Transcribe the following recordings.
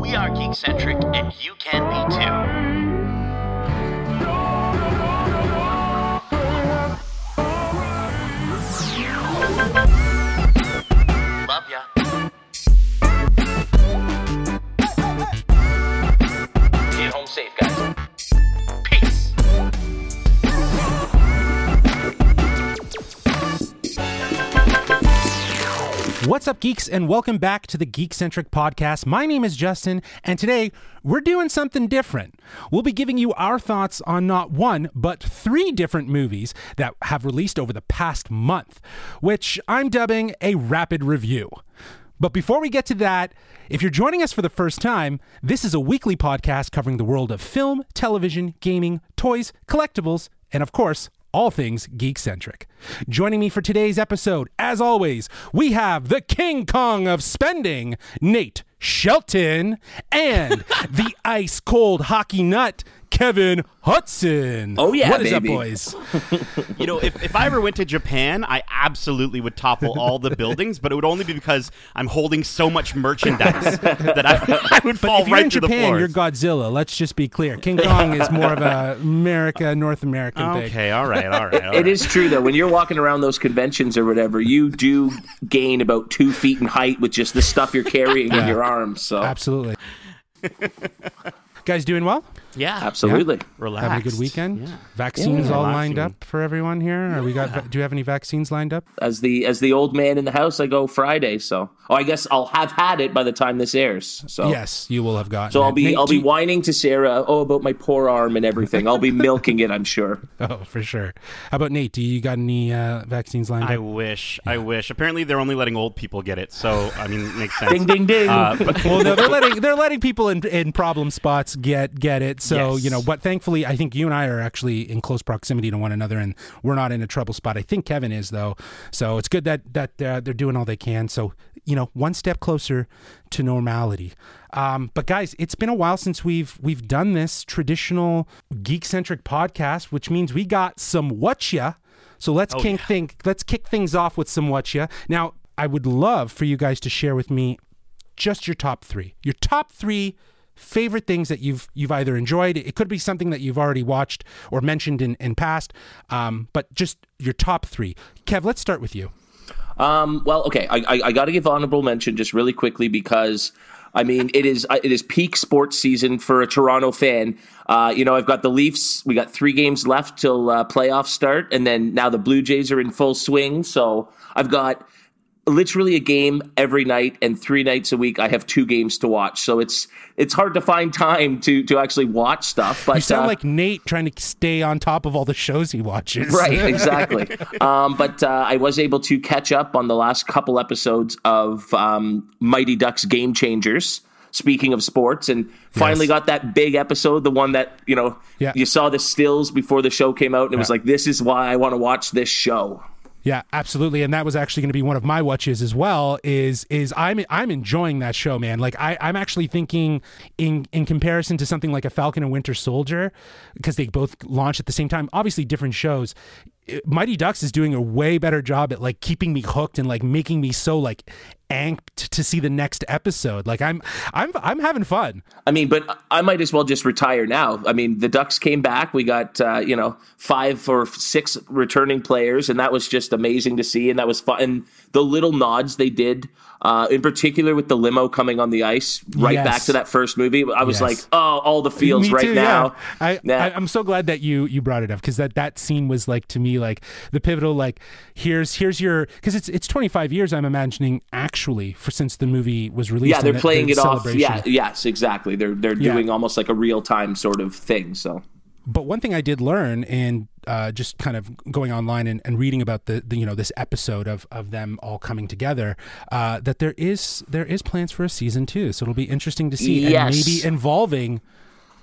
We are geekcentric, and you can be too. What's up, geeks, and welcome back to the Geekcentric Podcast. My name is Justin, and today we're doing something different. We'll be giving you our thoughts on not one, but three different movies that have released over the past month, which I'm dubbing a rapid review. But before we get to that, if you're joining us for the first time, this is a weekly podcast covering the world of film, television, gaming, toys, collectibles, and of course, all things geek centric. Joining me for today's episode, as always, we have the King Kong of spending, Nate Shelton, and the ice cold hockey nut, Kevin Hudson. Oh, yeah, what is baby. up, boys? You know, if, if I ever went to Japan, I absolutely would topple all the buildings, but it would only be because I'm holding so much merchandise that I, I would But fall if you're right in to the Japan, floor. you're Godzilla. Let's just be clear. King Kong is more of a America, North American thing. Okay, all right, all right. all It right. is true though. When you're walking around those conventions or whatever, you do gain about two feet in height with just the stuff you're carrying in your arms. So Absolutely. Guys doing well? Yeah, absolutely. relax. Having a good weekend? Yeah. Vaccines Yeah. all Relaxing. lined up for everyone here? Are we got do you have any vaccines lined up? As the as the old man in the house, I go Friday. So oh, I guess I'll have had it by the time this airs. So Yes, you will have gotten So I'll it. be Nate, I'll be you- whining to Sarah oh about my poor arm and everything. I'll be milking it. I'm sure. Oh, for sure. How about Nate? Do you got any uh, vaccines lined up? I up? wish. I wish. Apparently, they're only letting old people get it. So, I mean, it makes sense. Ding ding ding. Uh, but well, no, they're letting they're letting people in in problem spots get get it. So Yes. you know, but thankfully, I think you and I are actually in close proximity to one another, and we're not in a trouble spot. I think Kevin is though, so it's good that that uh, they're doing all they can. So you know, one step closer to normality. Um, but guys, it's been a while since we've we've done this traditional geek centric podcast, which means we got some whatcha. So let's kick think let's kick things off with some whatcha. Now, I would love for you guys to share with me just your top three. Your top three favorite things that you've you've either enjoyed. It could be something that you've already watched or mentioned in in past, um, but just your top three. Kev, let's start with you. Um, well, okay, I, I, I got to give honorable mention just really quickly because I mean it is it is peak sports season for a Toronto fan. Uh, you know, I've got the Leafs. We got three games left till uh, playoffs start, and then now the Blue Jays are in full swing. So I've got literally a game every night, and three nights a week I have two games to watch. So it's it's hard to find time to to actually watch stuff. But You sound uh, like Nate trying to stay on top of all the shows he watches. Right, exactly. um, but uh, I was able to catch up on the last couple episodes of um, Mighty Ducks Game Changers. Speaking of sports, and finally Yes. got that big episode, the one that you know Yeah. you saw the stills before the show came out, and it was like, this is why I want to watch this show. Yeah, absolutely, and that was actually going to be one of my watches as well. Is is I'm I'm enjoying that show, man. Like I I'm actually thinking in in comparison to something like a Falcon and Winter Soldier, because they both launched at the same time. Obviously, different shows. Mighty Ducks is doing a way better job at like keeping me hooked and like making me so like amped to see the next episode. Like I'm I'm I'm having fun. I mean, but I might as well just retire now. I mean, the Ducks came back. We got uh, you know five or six returning players, and that was just amazing to see. And that was fun. And the little nods they did, uh, in particular with the limo coming on the ice, right Yes. back to that first movie. I was Yes. like, oh, all the feels Me right too, now. Yeah. I, Yeah. I I'm so glad that you you brought it up because that that scene was like to me like the pivotal like here's here's your because it's it's 25 years I'm imagining actually for since the movie was released. yeah, they're playing it off. Yeah, yes, exactly. They're they're Yeah. doing almost like a real time sort of thing. So But one thing I did learn and uh, just kind of going online and, and reading about the, the you know this episode of of them all coming together uh, that there is there is plans for a season two. So it'll be interesting to see Yes. and maybe involving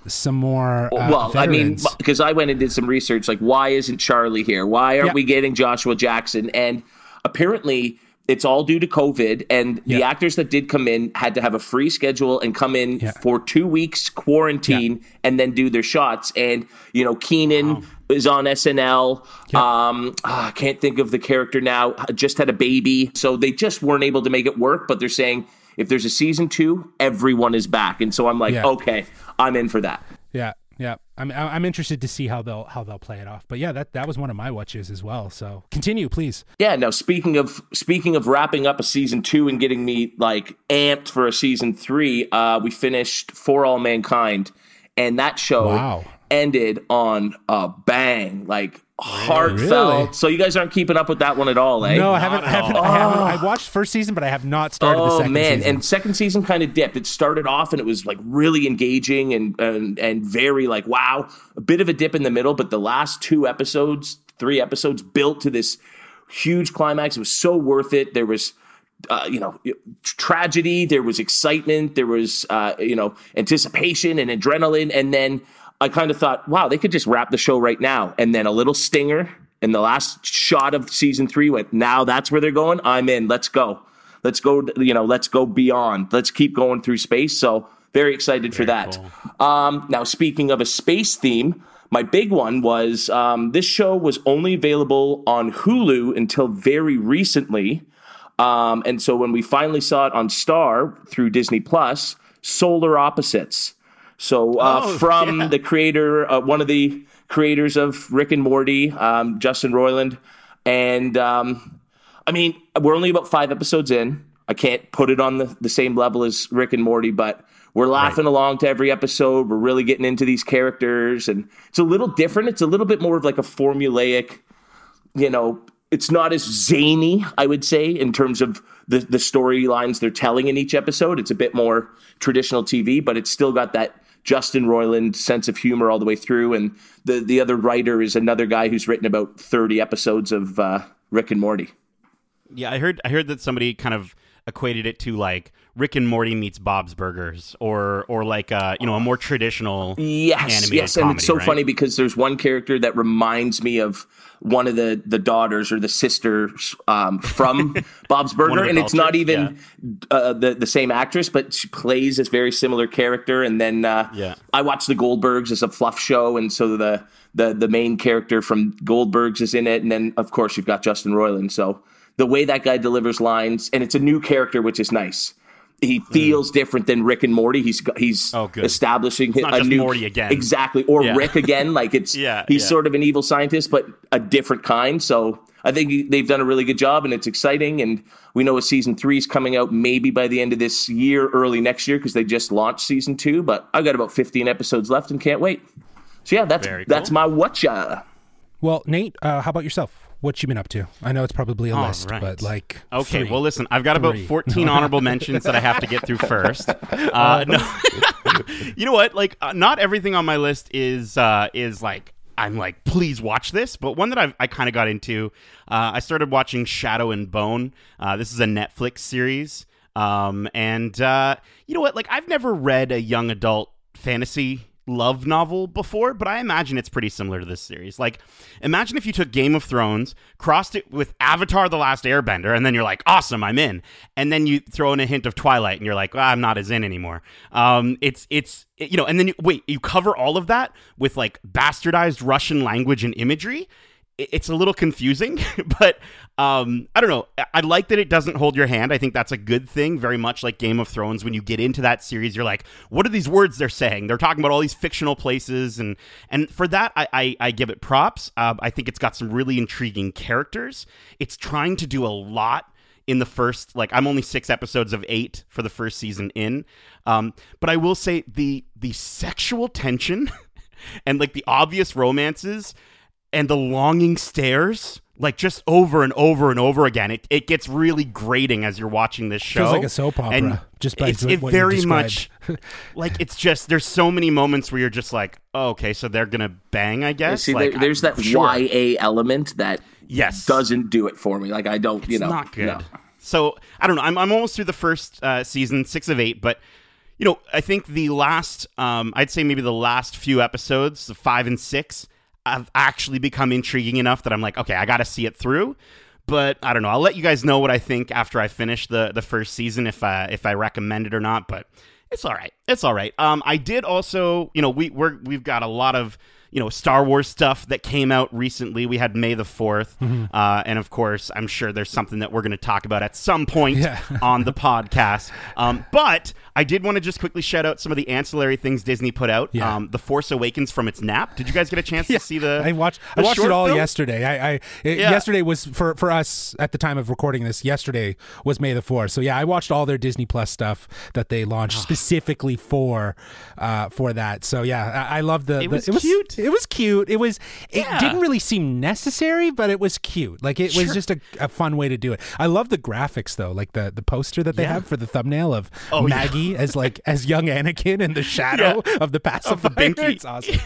some more. Uh, well, I mean, because I went and did some research, like why isn't Charlie here? Why aren't Yeah. we getting Joshua Jackson? And apparently, it's all due to COVID. And the actors that did come in had to have a free schedule and come in Yeah. for two weeks quarantine and then do their shots. And you know, Kenan is on SNL. Um, ah, I can't think of the character now. Just had a baby, so they just weren't able to make it work. But they're saying if there's a season two, everyone is back, and so I'm like, Yeah. okay, I'm in for that. Yeah, yeah. I'm I'm interested to see how they'll how they'll play it off. But yeah, that that was one of my watches as well. So continue, please. Yeah. Now speaking of speaking of wrapping up a season two and getting me like amped for a season three, uh, we finished For All Mankind, and that show Wow. Ended on a bang, like heartfelt. Really? So you guys aren't keeping up with that one at all, eh? No, I haven't. I at haven't, I haven't. I watched first season, but I have not started the Oh second man! season. And second season kind of dipped. It started off and it was like really engaging and and and very like wow. A bit of a dip in the middle, but the last two episodes, three episodes, built to this huge climax. It was so worth it. There was. Uh, you know, tragedy. There was excitement. There was, uh, you know, anticipation and adrenaline. And then I kind of thought, wow, they could just wrap the show right now. And then a little stinger. And the last shot of season three went, now that's where they're going. I'm in. Let's go. Let's go. You know, let's go beyond. Let's keep going through space. So very excited for that. Um, now, speaking of a space theme, my big one was um, this show was only available on Hulu until very recently. Um, and so when we finally saw it on Star through Disney Plus, Solar Opposites. So uh, Oh, from yeah. the creator, uh, one of the creators of Rick and Morty, um, Justin Roiland, and um, I mean we're only about five episodes in. I can't put it on the, the same level as Rick and Morty, but we're laughing along to every episode. We're really getting into these characters, and it's a little different. It's a little bit more of like a formulaic you know, it's not as zany, I would say, in terms of the, the storylines they're telling in each episode. It's a bit more traditional TV, but it's still got that Justin Roiland sense of humor all the way through. And the, the other writer is another guy who's written about 30 episodes of uh, Rick and Morty. Yeah, I heard I heard that somebody kind of equated it to like Rick and Morty meets Bob's Burgers, or or like uh, you know a more traditional Yes, yes, and it's so right? funny because there's one character that reminds me of one of the the daughters or the sisters um, from Bob's Burger, and it's not even uh, the the same actress, but she plays this very similar character. And then uh, Yeah. I watch the Goldbergs as a fluff show, and so the the the main character from Goldbergs is in it, and then of course you've got Justin Roiland. So the way that guy delivers lines, and it's a new character, which is nice. He feels different than Rick and Morty. He's he's Mm. Oh, good. establishing not a just new Morty again. exactly, or Yeah. Rick again. Like it's Yeah, he's yeah. sort of an evil scientist, but a different kind. So I think they've done a really good job, and it's exciting. And we know a season three is coming out maybe by the end of this year, early next year, because they just launched season two. But I've got about 15 episodes left and can't wait. So yeah, that's Very that's cool. my watcha. well, Nate, uh, how about yourself? What you been up to? I know it's probably a All list, right. but like Okay, three. well, listen, I've got about 14 honorable mentions that I have to get through first. Uh, no, you know what? Like, uh, not everything on my list is uh, is like I'm like, please watch this. But one that I've, I kind of got into, uh, I started watching Shadow and Bone. Uh, this is a Netflix series, um, and uh, you know what? Like, I've never read a young adult fantasy love novel before, but I imagine it's pretty similar to this series. Like, imagine if you took Game of Thrones, crossed it with Avatar The Last Airbender, and then you're like, awesome, I'm in. And then you throw in a hint of Twilight, and you're like, well, I'm not as in anymore. Um, it's, it's, you know, and then you, wait, you cover all of that with like bastardized Russian language and imagery it's a little confusing, but um, I don't know. I- like that it doesn't hold your hand. I think that's a good thing. Very much like Game of Thrones. When you get into that series, you're like, "What are these words they're saying?" They're talking about all these fictional places, and and for that, I I, I give it props. Uh, I think it's got some really intriguing characters. It's trying to do a lot in the first like I'm only six episodes of eight for the first season in, um, but I will say the the sexual tension and like the obvious romances and the longing stares like just over and over and over again it, it gets really grating as you're watching this show Feels like a soap opera, and just by it's, it you very described. much like it's just there's so many moments where you're just like oh, okay so they're gonna bang i guess See, like, there, there's I- that sure. YA element that yes doesn't do it for me. Like I don't, you know, not good. no. So I don't know. I'm, I'm almost through the first uh, season, six of eight, but you know, I think the last, um, I'd say maybe the last few episodes, the five and six, have actually become intriguing enough that I'm like, okay, I got to see it through. But I don't know. I'll let you guys know what I think after I finish the the first season, if I if I recommend it or not. But it's all right. It's all right. Um, I did also, you know, we we're we've got a lot of you know Star Wars stuff that came out recently. We had May the 4th Mm-hmm. uh, and of course, I'm sure there's something that we're going to talk about at some point Yeah. on the podcast. Um, but I did want to just quickly shout out some of the ancillary things Disney put out. Yeah. Um, the Force Awakens from its nap. Did you guys get a chance to see the? I watched. I watched it all film? yesterday. I, I it- Yeah. yesterday was for for us at the time of recording this. Yesterday was May the fourth. So yeah, I watched all their Disney Plus stuff that they launched Ah. specifically for uh for that. So yeah, I, I love the. It the- was cute. It was cute. It was. It Yeah. didn't really seem necessary, but it was cute. Like it was just a, a fun way to do it. I love the graphics though, like the the poster that they Yeah. have for the thumbnail of Oh, yeah. Maggie as like as young Anakin in the shadow of the pacifier. binky. It's awesome.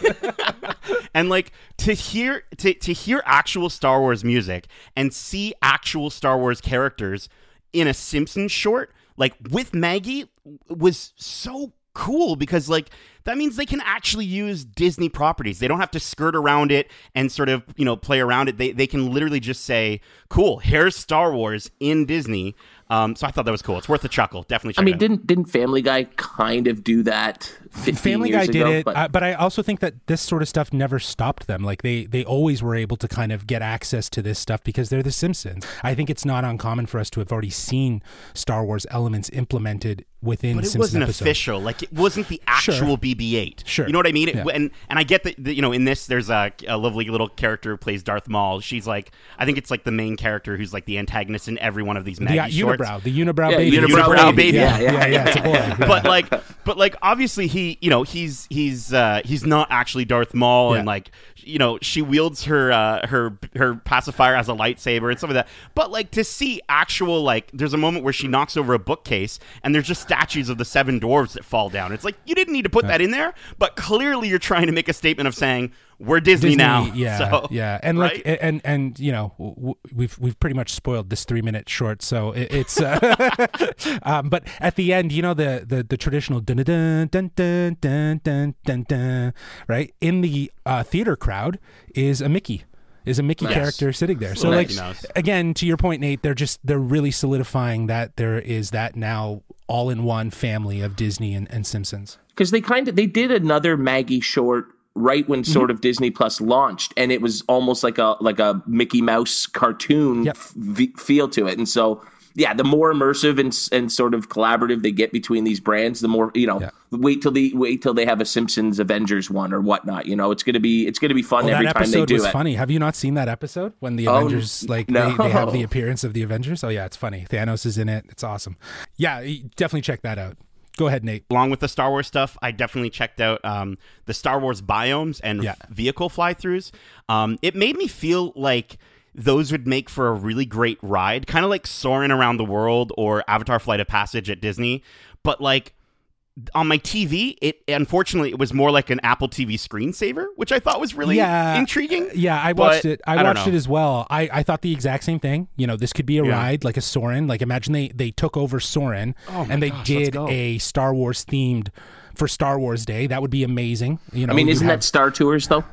and like to hear to, to hear actual Star Wars music and see actual Star Wars characters in a Simpsons short, like with Maggie, was so cool because like that means they can actually use Disney properties. They don't have to skirt around it and sort of, you know, play around it. They they can literally just say, "Cool, here's Star Wars in Disney." Um, so I thought that was cool. It's worth a chuckle. Definitely check I mean, it out. didn't didn't Family Guy kind of do that? 15 Family years Guy did ago? it, but uh, but I also think that this sort of stuff never stopped them. Like they they always were able to kind of get access to this stuff because they're the Simpsons. I think it's not uncommon for us to have already seen Star Wars elements implemented within but it Simpson wasn't episodes. official. Like it wasn't the actual BB-8. Sure. You know what I mean? It- Yeah. and and I get that. that, You know, in this, there's a, a lovely little character who plays Darth Maul. She's like, I think it's like the main character who's like the antagonist in every one of these The Maggie uh, shorts. Unibrow, the unibrow Yeah, baby, unibrow Unibrow baby. Yeah, Yeah, yeah, yeah, yeah, it's a boy. Yeah. but like but like obviously he you know he's he's uh he's not actually Darth Maul and like you know she wields her uh her her pacifier as a lightsaber and some of that. But like to see actual like there's a moment where she knocks over a bookcase and there's just statues of the seven dwarves that fall down. It's like you didn't need to put that in there but clearly you're trying to make a statement of saying we're Disney, Disney now. Yeah, so, yeah, and right? like, and and you know, we've we've pretty much spoiled this three minute short. So it, it's, uh, um, but at the end, you know, the the the traditional dun dun dun dun dun dun dun, right in the uh, theater crowd is a Mickey is a Mickey nice. character sitting there. So like again, to your point, Nate, they're just they're really solidifying that there is that now all in one family of Disney and, and Simpsons. Because they kind of they did another Maggie short right when Mm-hmm. sort of Disney Plus launched, and it was almost like a like a Mickey Mouse cartoon Yep. f- feel to it, and so. Yeah, the more immersive and, and sort of collaborative they get between these brands, the more you know. Yeah. Wait till the wait till they have a Simpsons Avengers one or whatnot. You know, it's gonna be it's gonna be fun Oh, every time they episode do was it. funny. Have you not seen that episode when the Oh, Avengers like no. they, they have the appearance of the Avengers? Oh yeah, it's funny. Thanos is in it. It's awesome. Yeah, definitely check that out. Go ahead, Nate. along with the Star Wars stuff, I definitely checked out um, the Star Wars biomes and Yeah. vehicle fly-throughs. Um, it made me feel like those would make for a really great ride, kind of like soaring around the world or Avatar: Flight of Passage at Disney. But like on my TV, it unfortunately it was more like an Apple TV screensaver, which I thought was really yeah, intriguing. Uh, yeah, I watched it. I, I watched it as well. I, I thought the exact same thing. You know, this could be a Yeah. ride like a Soarin'. Like imagine they they took over Soarin' Oh and they gosh, did a Star Wars themed for Star Wars Day. That would be amazing. You know, I mean, isn't have- that Star Tours though?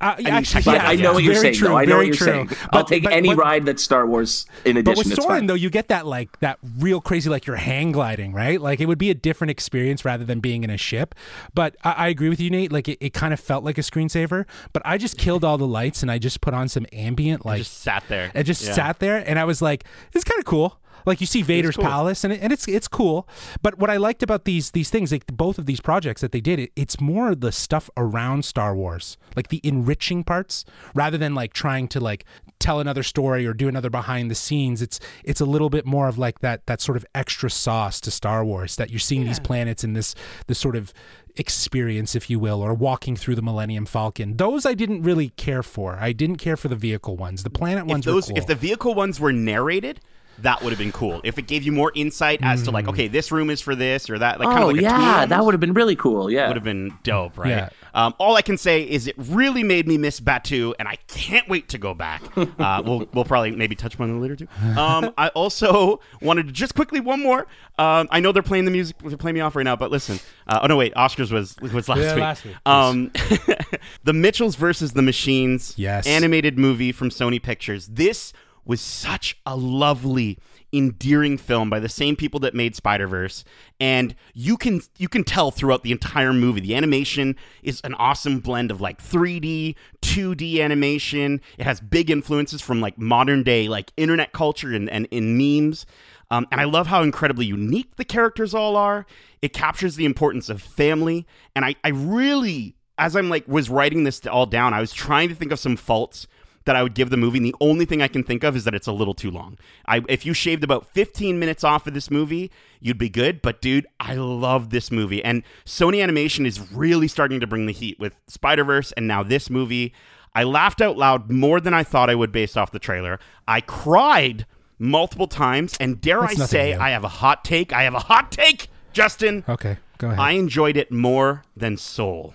Uh, yeah, mean, actually, yeah, I know what you're very saying. True, though. I know very what you're true. saying. I'll But- take but- any but- ride that's Star Wars in addition. But with it's Soarin' fine. though, you get that like that real crazy, like you're hang gliding, right? Like it would be a different experience rather than being in a ship. But I, I agree with you, Nate. Like it, it kind of felt like a screensaver. But I just killed all the lights and I just put on some ambient, like just sat there. I just Yeah. sat there and I was like, it's kind of cool. Like you see Vader's cool. palace and, it, and it's it's cool. But what I liked about these these things, like both of these projects that they did, it, it's more the stuff around Star Wars, like the enriching parts, rather than like trying to like tell another story or do another behind the scenes. It's it's a little bit more of like that that sort of extra sauce to Star Wars that you're seeing these planets in this this sort of experience, if you will, or walking through the Millennium Falcon. Those I didn't really care for. I didn't care for the vehicle ones. The planet if ones those cool. if the vehicle ones were narrated that would have been cool if it gave you more insight as to like okay this room is for this or that like kind oh of like yeah, almost. that would have been really cool. Yeah, would have been dope, right? Yeah. Um, all I can say is it really made me miss Batuu, and I can't wait to go back. Uh, we'll we'll probably maybe touch upon it later too. Um, I also wanted to just quickly one more. Um, I know they're playing the music, they're playing me off right now, but listen. Uh, oh no, wait, Oscars was was last Yeah, week. last week. Um, the Mitchells versus the Machines, Yes. animated movie from Sony Pictures. This was such a lovely endearing film by the same people that made Spider-Verse. And you can you can tell throughout the entire movie the animation is an awesome blend of like 3D 2D animation. It has big influences from like modern day like internet culture and and in memes. Um, and I love how incredibly unique the characters all are. It captures the importance of family. And I I really as I'm like was writing this all down I was trying to think of some faults that I would give the movie. And the only thing I can think of is that it's a little too long. I, if you shaved about 15 minutes off of this movie, you'd be good. But dude, I love this movie. And Sony Animation is really starting to bring the heat with Spider Verse and now this movie. I laughed out loud more than I thought I would based off the trailer. I cried multiple times. And dare That's I say, new. I have a hot take. I have a hot take, Justin. Okay, go ahead. I enjoyed it more than Soul.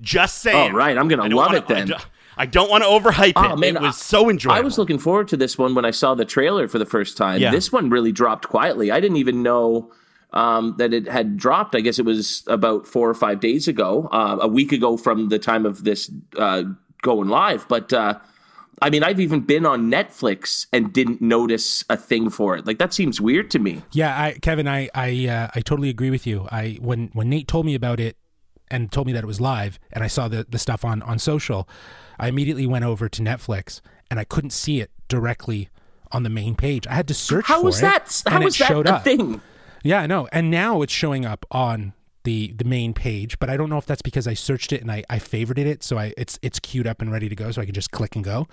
Just saying. All right, I'm gonna love wanna- it then. I don't, I don't want to overhype Oh, it. man, it was I- so enjoyable. I was looking forward to this one when I saw the trailer for the first time. Yeah. This one really dropped quietly. I didn't even know um, that it had dropped. I guess it was about four or five days ago, uh, a week ago from the time of this uh, going live. But uh, I mean, I've even been on Netflix and didn't notice a thing for it. Like that seems weird to me. Yeah, I, Kevin, I I uh, I totally agree with you. I when when Nate told me about it and told me that it was live, and I saw the the stuff on on social, I immediately went over to Netflix and I couldn't see it directly on the main page. I had to search How for was it. that? How was that showed a up. thing? Yeah, I know. And now it's showing up on the the main page, but I don't know if that's because I searched it and I, I favorited it, so I it's it's queued up and ready to go, so I can just click and go.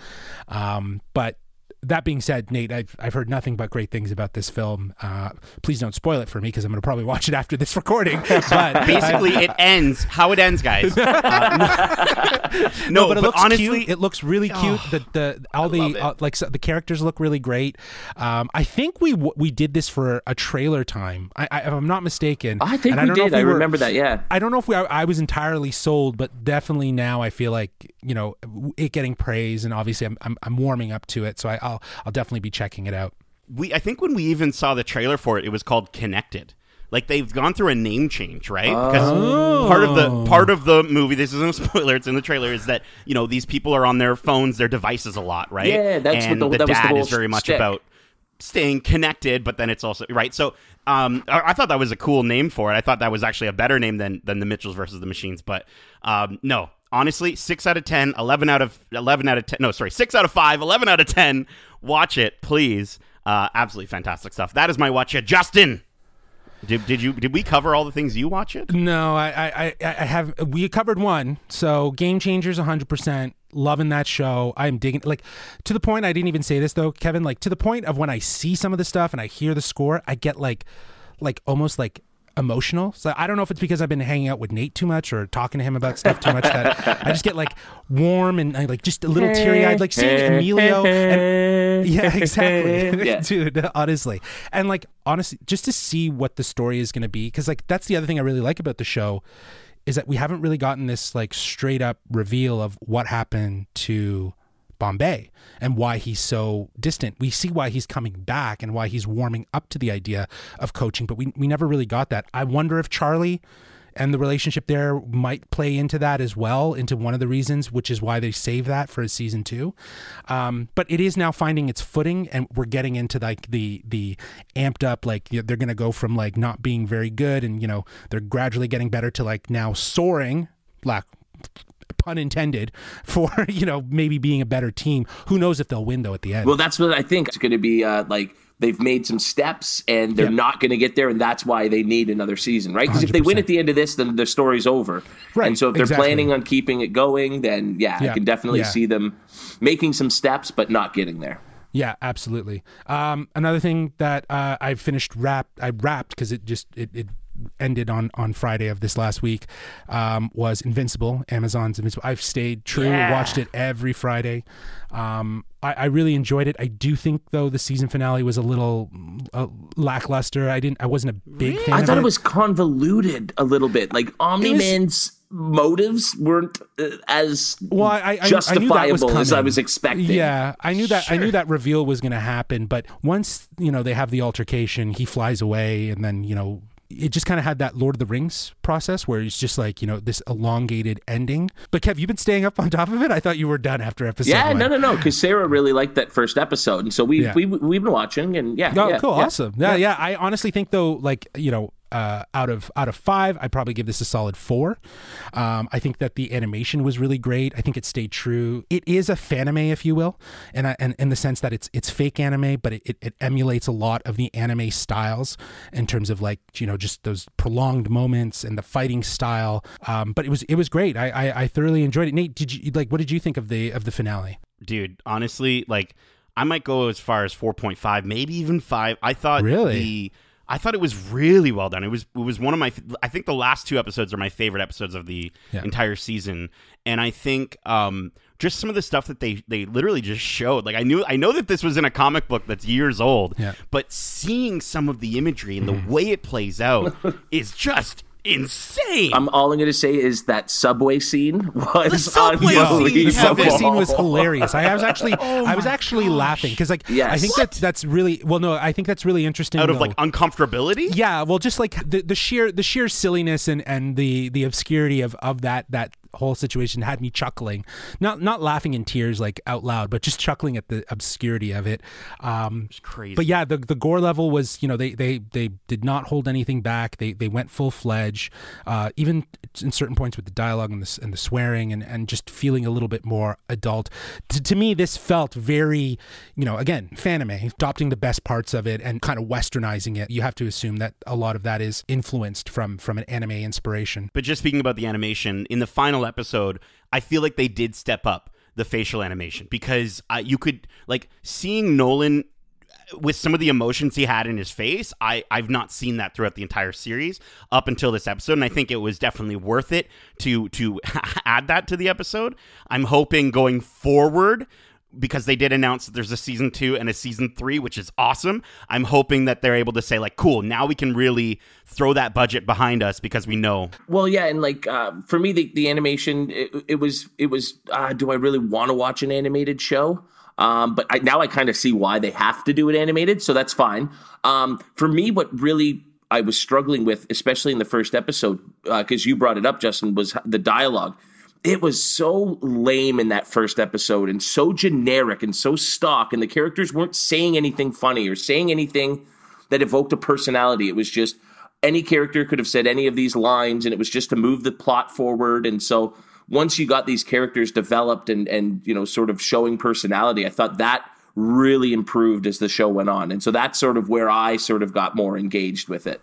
Um, but that being said, Nate, I've I've heard nothing but great things about this film. Uh, please don't spoil it for me because I'm going to probably watch it after this recording. But Basically, it ends how it ends, guys. Uh, no, no, but it looks honestly, cute. It looks really cute. the the all the uh, like so the characters look really great. Um, I think we we did this for a trailer time. I, I, if I'm not mistaken, I think And we don't know did. if I were- remember that. Yeah. I don't know if we, I, I was entirely sold, but definitely now I feel like you know it getting praise, and obviously I'm I'm, I'm warming up to it, so I, I'll I'll definitely be checking it out. we I think when we even saw the trailer for it, it was called Connected. Like they've gone through a name change, right? Because part of the part of the movie, this isn't a spoiler, it's in the trailer, is that you know these people are on their phones, their devices a lot, right? Yeah, that's what and the- the that was the dad whole is very much shtick. about staying connected, but then it's also right. So um, I, I thought that was a cool name for it. I thought that was actually a better name than than the Mitchells versus the Machines. But um, no, honestly, six out of 10, 11 out of eleven out of ten. No, sorry, six out of five, 11 out of ten. Watch it, please. Uh, absolutely fantastic stuff. That is my watch it, Justin. Did, did you did we cover all the things you watch it? No, I I, I, have we covered one. So Game Changers 100 percent loving that show. I'm digging like to the point I didn't even say this though, Kevin. Like to the point of when I see some of the stuff and I hear the score, I get like like almost like emotional. So I don't know if it's because I've been hanging out with Nate too much or talking to him about stuff too much that I just get like warm and uh, like just a little teary eyed, like seeing Emilio. And, yeah, exactly, Yeah. dude. Honestly, and like honestly, just to see what the story is going to be, because like that's the other thing I really like about the show is that we haven't really gotten this like straight up reveal of what happened to Bombay and why he's so distant. We see why he's coming back and why he's warming up to the idea of coaching, but we, we never really got that. I wonder if Charlie and the relationship there might play into that as well, into one of the reasons, which is why they save that for season two. Um, but it is now finding its footing, and we're getting into like the the amped up, like they're going to go from like not being very good, and you know they're gradually getting better to like now soaring. Lack pun intended for you know maybe being a better team. Who knows if they'll win though at the end? Well, that's what I think. It's going to be uh, like they've made some steps and they're Yeah. not going to get there, and that's why they need another season, right? Because if they win at the end of this, then the story's over. Right, And so if they're exactly. planning on keeping it going, then yeah, Yeah, I can definitely yeah. see them making some steps, but not getting there. Yeah, absolutely. Um, another thing that uh, I finished wrap, I wrapped because it just it, it ended on on Friday of this last week um, was Invincible, Amazon's Invincible. I've stayed true, Yeah. watched it every Friday. Um, I, I really enjoyed it. I do think though the season finale was a little uh, lackluster. I didn't, I wasn't a big fan. I of thought it it was convoluted a little bit. Like Omni Man's motives weren't uh, as Well, I, I, I knew that was justifiable as I was expecting. Yeah, I knew that. I knew that reveal was going to happen. But once you know they have the altercation, he flies away, and then you know it just kind of had that Lord of the Rings process where it's just like you know this elongated ending. But Kev, you've been staying up on top of it. I thought you were done after episode. Yeah, one. no, no, no. Because Sarah really liked that first episode, and so we Yeah. we we've been watching, and yeah, Oh, yeah, cool, yeah. awesome. Yeah, yeah, I honestly think though, like you know, uh, out of out of five, I'd probably give this a solid four. Um, I think that the animation was really great. I think it stayed true. It is a fanime, if you will, and I, and in the sense that it's it's fake anime, but it, it, it emulates a lot of the anime styles in terms of like you know just those prolonged moments and the fighting style. Um, but it was it was great. I, I I thoroughly enjoyed it. Nate, did you like what did you think of the of the finale? dude honestly like i might go as far as 4.5 maybe even 5 i thought Really? the i thought it was really well done it was it was one of my i think the last two episodes are my favorite episodes of the Yeah. entire season and i think um just some of the stuff that they they literally just showed like i knew i know that this was in a comic book that's years old Yeah. but seeing some of the imagery and the way it plays out is just insane I'm all I'm going to say is that subway scene was subway scene, the subway scene was hilarious. I was actually, oh I was actually laughing because, like, Yes. I think that that's really well. No, I think that's really interesting. out of though. like uncomfortability yeah, well, just like the, the sheer the sheer silliness and and the the obscurity of of that that whole situation had me chuckling, not not laughing in tears like out loud, but just chuckling at the obscurity of it. Um, crazy but yeah, the the gore level was you know they they they did not hold anything back. They they went full fledged, uh, even in certain points with the dialogue and the and the swearing and and just feeling a little bit more adult. To, to me, this felt very you know again fanime adopting the best parts of it and kind of westernizing it. You have to assume that a lot of that is influenced from from an anime inspiration. But just speaking about the animation, in the final episode, I feel like they did step up the facial animation because uh, you could like seeing Nolan uh, with some of the emotions he had in his face. I I've not seen that throughout the entire series up until this episode, and I think it was definitely worth it to to add that to the episode. I'm hoping going forward. Because they did announce that there's a season two and a season three, which is awesome. I'm hoping that they're able to say, like, cool, now we can really throw that budget behind us because we know Well, yeah, and like uh, for me, the, the animation it, it was it was. Uh, do I really want to watch an animated show? Um, but I, now I kind of see why they have to do it animated, so that's fine. Um, for me, what really I was struggling with, especially in the first episode, because you brought it up, Justin, was the dialogue. It was so lame in that first episode and so generic and so stock, and the characters weren't saying anything funny or saying anything that evoked a personality. It was just any character could have said any of these lines, and it was just to move the plot forward. And so once you got these characters developed and and you know sort of showing personality, I thought that really improved as the show went on. And so that's sort of where I sort of got more engaged with it.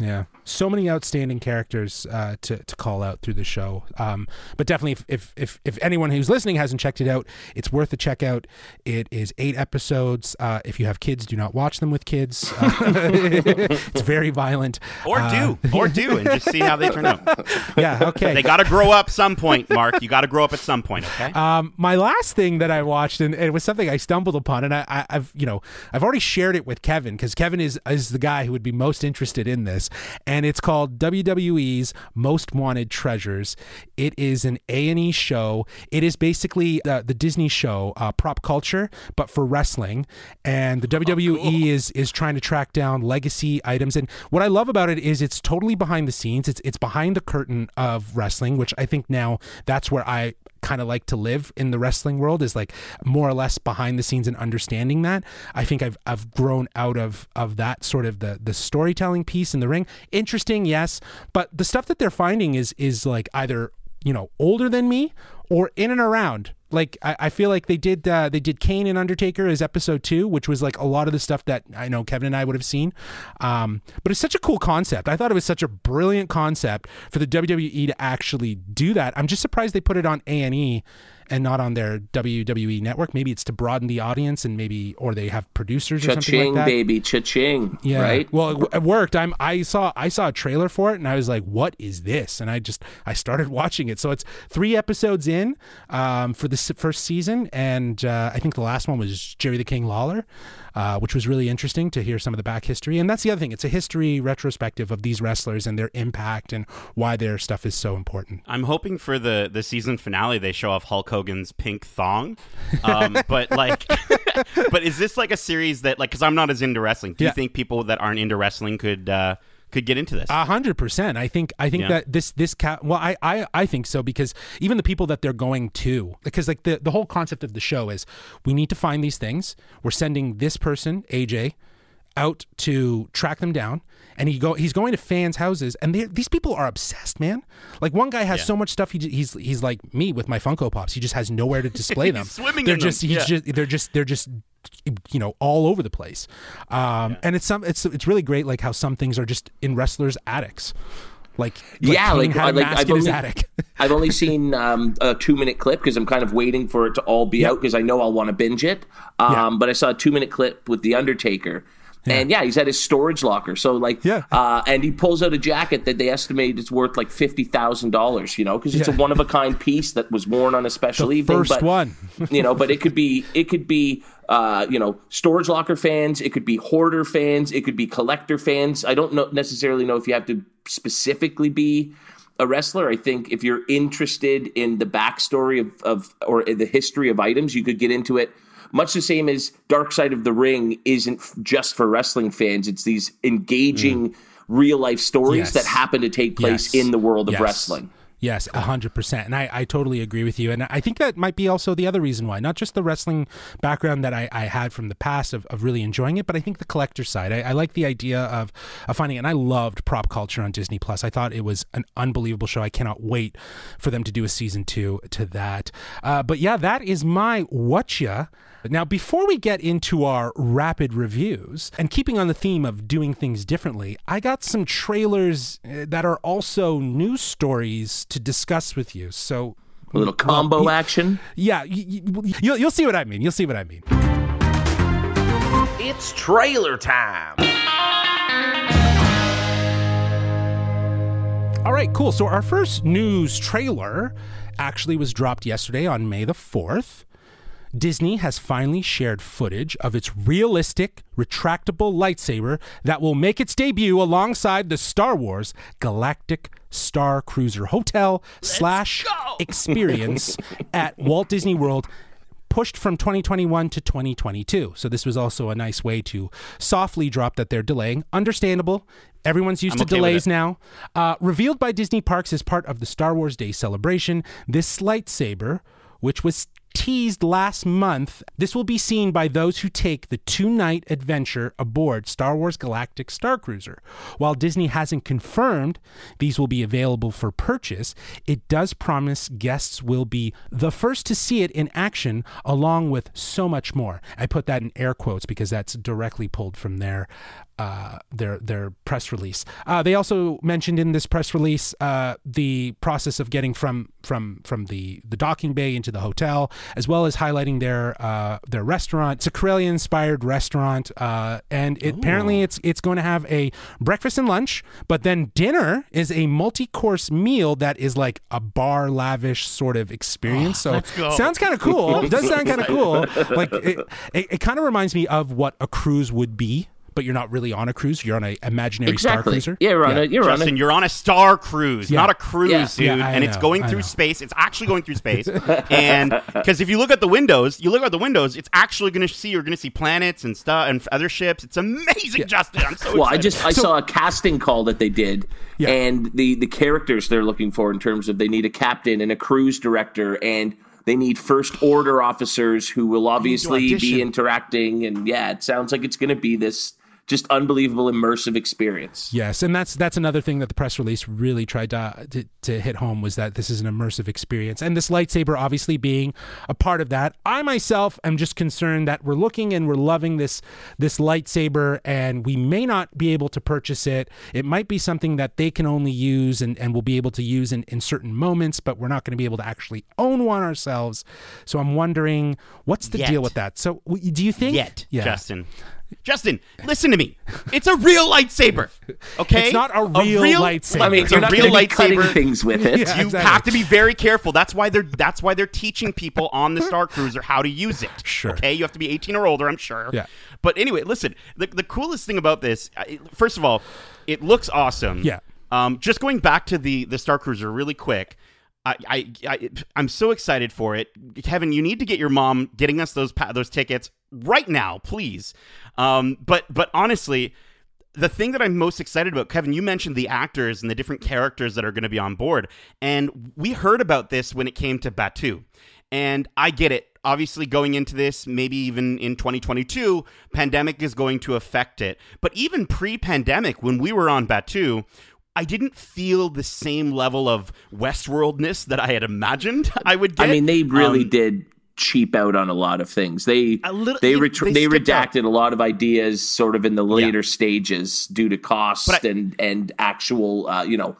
Yeah, so many outstanding characters uh, to to call out through the show. Um, but definitely, if, if if if anyone who's listening hasn't checked it out, it's worth a check out. It is eight episodes. Uh, if you have kids, do not watch them with kids. Uh, it's very violent. Or Uh, do, or do, and just see how they turn out. Yeah. Okay. They got to grow up some point, Mark. You got to grow up at some point, okay? Um, my last thing that I watched, and it was something I stumbled upon, and I, I, I've, you know, I've already shared it with Kevin because Kevin is is the guy who would be most interested in this, and it's called WWE's Most Wanted Treasures. It is an A and E show. It is basically uh, the Disney show, uh, prop culture, but for wrestling, and the WWE is is trying to track down legacy items. And what I love about it is it's totally behind the scenes. It's it's behind the curtain of wrestling, which I think now that's where I kind of like to live in the wrestling world is like more or less behind the scenes and understanding that. I think I've I've grown out of of that sort of the the storytelling piece in the ring. Interesting, yes, but the stuff that they're finding is is like either you know older than me or in and around like I, I feel like they did uh, they did Kane and Undertaker as episode two, which was like a lot of the stuff that I know Kevin and I would have seen. Um, but it's such a cool concept. I thought it was such a brilliant concept for the WWE to actually do that. I'm just surprised they put it on A and E and not on their WWE network. Maybe it's to broaden the audience and maybe or they have producers or something Cha-ching, like that. baby, cha-ching. Yeah. Right? Well, it, it worked. I'm. I saw. I saw a trailer for it, and I was like, "What is this?" And I just. I started watching it. So it's three episodes in um, for the first season, and uh, I think the last one was Jerry the King Lawler, uh, which was really interesting to hear some of the back history. And that's the other thing. It's a history retrospective of these wrestlers and their impact and why their stuff is so important. I'm hoping for the the season finale they show off Hulk Hogan's pink thong. Um, but like, but is this like a series that like because I'm not as into wrestling. Do Yeah. you think people that aren't into wrestling could uh, could get into this. A hundred percent. I think. I think Yeah. that this this cat. Well, I, I I think so because even the people that they're going to, because like the the whole concept of the show is we need to find these things. We're sending this person AJ out to track them down, and he go he's going to fans' houses, and they- these people are obsessed, man. Like one guy has Yeah. so much stuff. He he's he's like me with my Funko Pops. He just has nowhere to display them. Swimming they're in them. just he's Yeah. just they're just they're just you know all over the place um and it's some it's it's really great like how some things are just in wrestlers attics like, like Yeah, Kane like- had like, I've only- attic I've only seen um, a two minute clip because I'm kind of waiting for it to all be out because I know I'll want to binge it. Um, Yeah. But I saw a two minute clip with The Undertaker. And yeah, he's at his storage locker. So like, Yeah. uh, and he pulls out a jacket that they estimate is worth like fifty thousand dollars. You know, because it's Yeah. a one of a kind piece that was worn on a special evening. first but, one. you know, but it could be it could be uh, you know storage locker fans, it could be hoarder fans, it could be collector fans. I don't know necessarily know if you have to specifically be a wrestler. I think if you're interested in the backstory of, of or the history of items, you could get into it. Much the same as Dark Side of the Ring isn't just for wrestling fans. It's these engaging real life stories Yes. that happen to take place Yes. in the world of Yes. wrestling. Yes, a hundred percent, and I, I totally agree with you, and I think that might be also the other reason why, not just the wrestling background that I, I had from the past of, of really enjoying it, but I think the collector side. I, I like the idea of, of finding, and I loved prop culture on Disney Plus. I thought it was an unbelievable show. I cannot wait for them to do a season two to that. Uh, but yeah, that is my whatcha. Now, before we get into our rapid reviews, and keeping on the theme of doing things differently, I got some trailers uh, that are also news stories to discuss with you. So, A little combo y- action. yeah, y- y- you'll, you'll see what I mean. You'll see what I mean. It's trailer time. All right, cool. So, our first news trailer actually was dropped yesterday on May the 4th. Disney has finally shared footage of its realistic, retractable lightsaber that will make its debut alongside the Star Wars Galactic Star Cruiser Hotel slash experience at Walt Disney World pushed from 2021 to 2022. So this was also a nice way to softly drop that they're delaying. Understandable. Everyone's used I'm to okay delays now. Uh, revealed by Disney Parks as part of the Star Wars Day celebration, this lightsaber, which was teased last month, this will be seen by those who take the two night adventure aboard Star Wars Galactic Star Cruiser. While Disney hasn't confirmed these will be available for purchase, it does promise guests will be the first to see it in action, along with so much more. I put that in air quotes because that's directly pulled from their uh, their their press release. Uh, they also mentioned in this press release uh, the process of getting from from from the the docking bay into the hotel, as well as highlighting their uh, their restaurant. It's a Corellian inspired restaurant, uh, and it, apparently it's it's going to have a breakfast and lunch, but then dinner is a multi course meal that is like a bar lavish sort of experience. so go. sounds kind of cool. It does sound kind of cool. Like it, it, it kind of reminds me of what a cruise would be. But you're not really on a cruise. You're on an imaginary star cruiser. Yeah, you're on a you're on Justin, a you're on a star cruise, Yeah. not a cruise, Yeah. dude. Yeah, I and it's going I through know. space. It's actually going through space. and because if you look at the windows, you look at the windows, it's actually going to see you're going to see planets and stuff and other ships. It's amazing, Justin. I'm so Well, I just I saw a casting call that they did, Yeah. and the the characters they're looking for in terms of they need a captain and a cruise director, and they need first order officers who will obviously be interacting. And yeah, it sounds like it's going to be this just unbelievable immersive experience. Yes, and that's that's another thing that the press release really tried to, to to hit home was that this is an immersive experience, and this lightsaber obviously being a part of that. I myself am just concerned that we're looking and we're loving this this lightsaber, and we may not be able to purchase it. It might be something that they can only use and and will be able to use in in certain moments, but we're not going to be able to actually own one ourselves. So I'm wondering what's the Yet. deal with that. So do you think? yet, yeah. Justin. Justin, listen to me. It's a real lightsaber. Okay, It's not a real lightsaber. I mean, It's you're a not real going cutting lightsaber. things with it. Yeah. you exactly. have to be very careful. That's why they're that's why they're teaching people on the Star Cruiser how to use it. Sure. Okay, you have to be 18 or older, I'm sure. Yeah. But anyway, listen. The the coolest thing about this, first of all, it looks awesome. Yeah. Um, just going back to the the Star Cruiser really quick. I, I, I I'm so excited for it, Kevin. You need to get your mom getting us those pa- those tickets right now, please. Um, but but honestly, the thing that I'm most excited about, Kevin, you mentioned the actors and the different characters that are going to be on board. And we heard about this when it came to Batuu. And I get it. Obviously, going into this, maybe even in 2022, pandemic is going to affect it. But even pre pandemic, when we were on Batuu, I didn't feel the same level of Westworldness that I had imagined I would get. I mean, they really Um, did cheap out on a lot of things. They little- they yeah, retr- they they, skipped out. redacted a lot of ideas sort of in the later stages due to cost I- and and actual uh, you know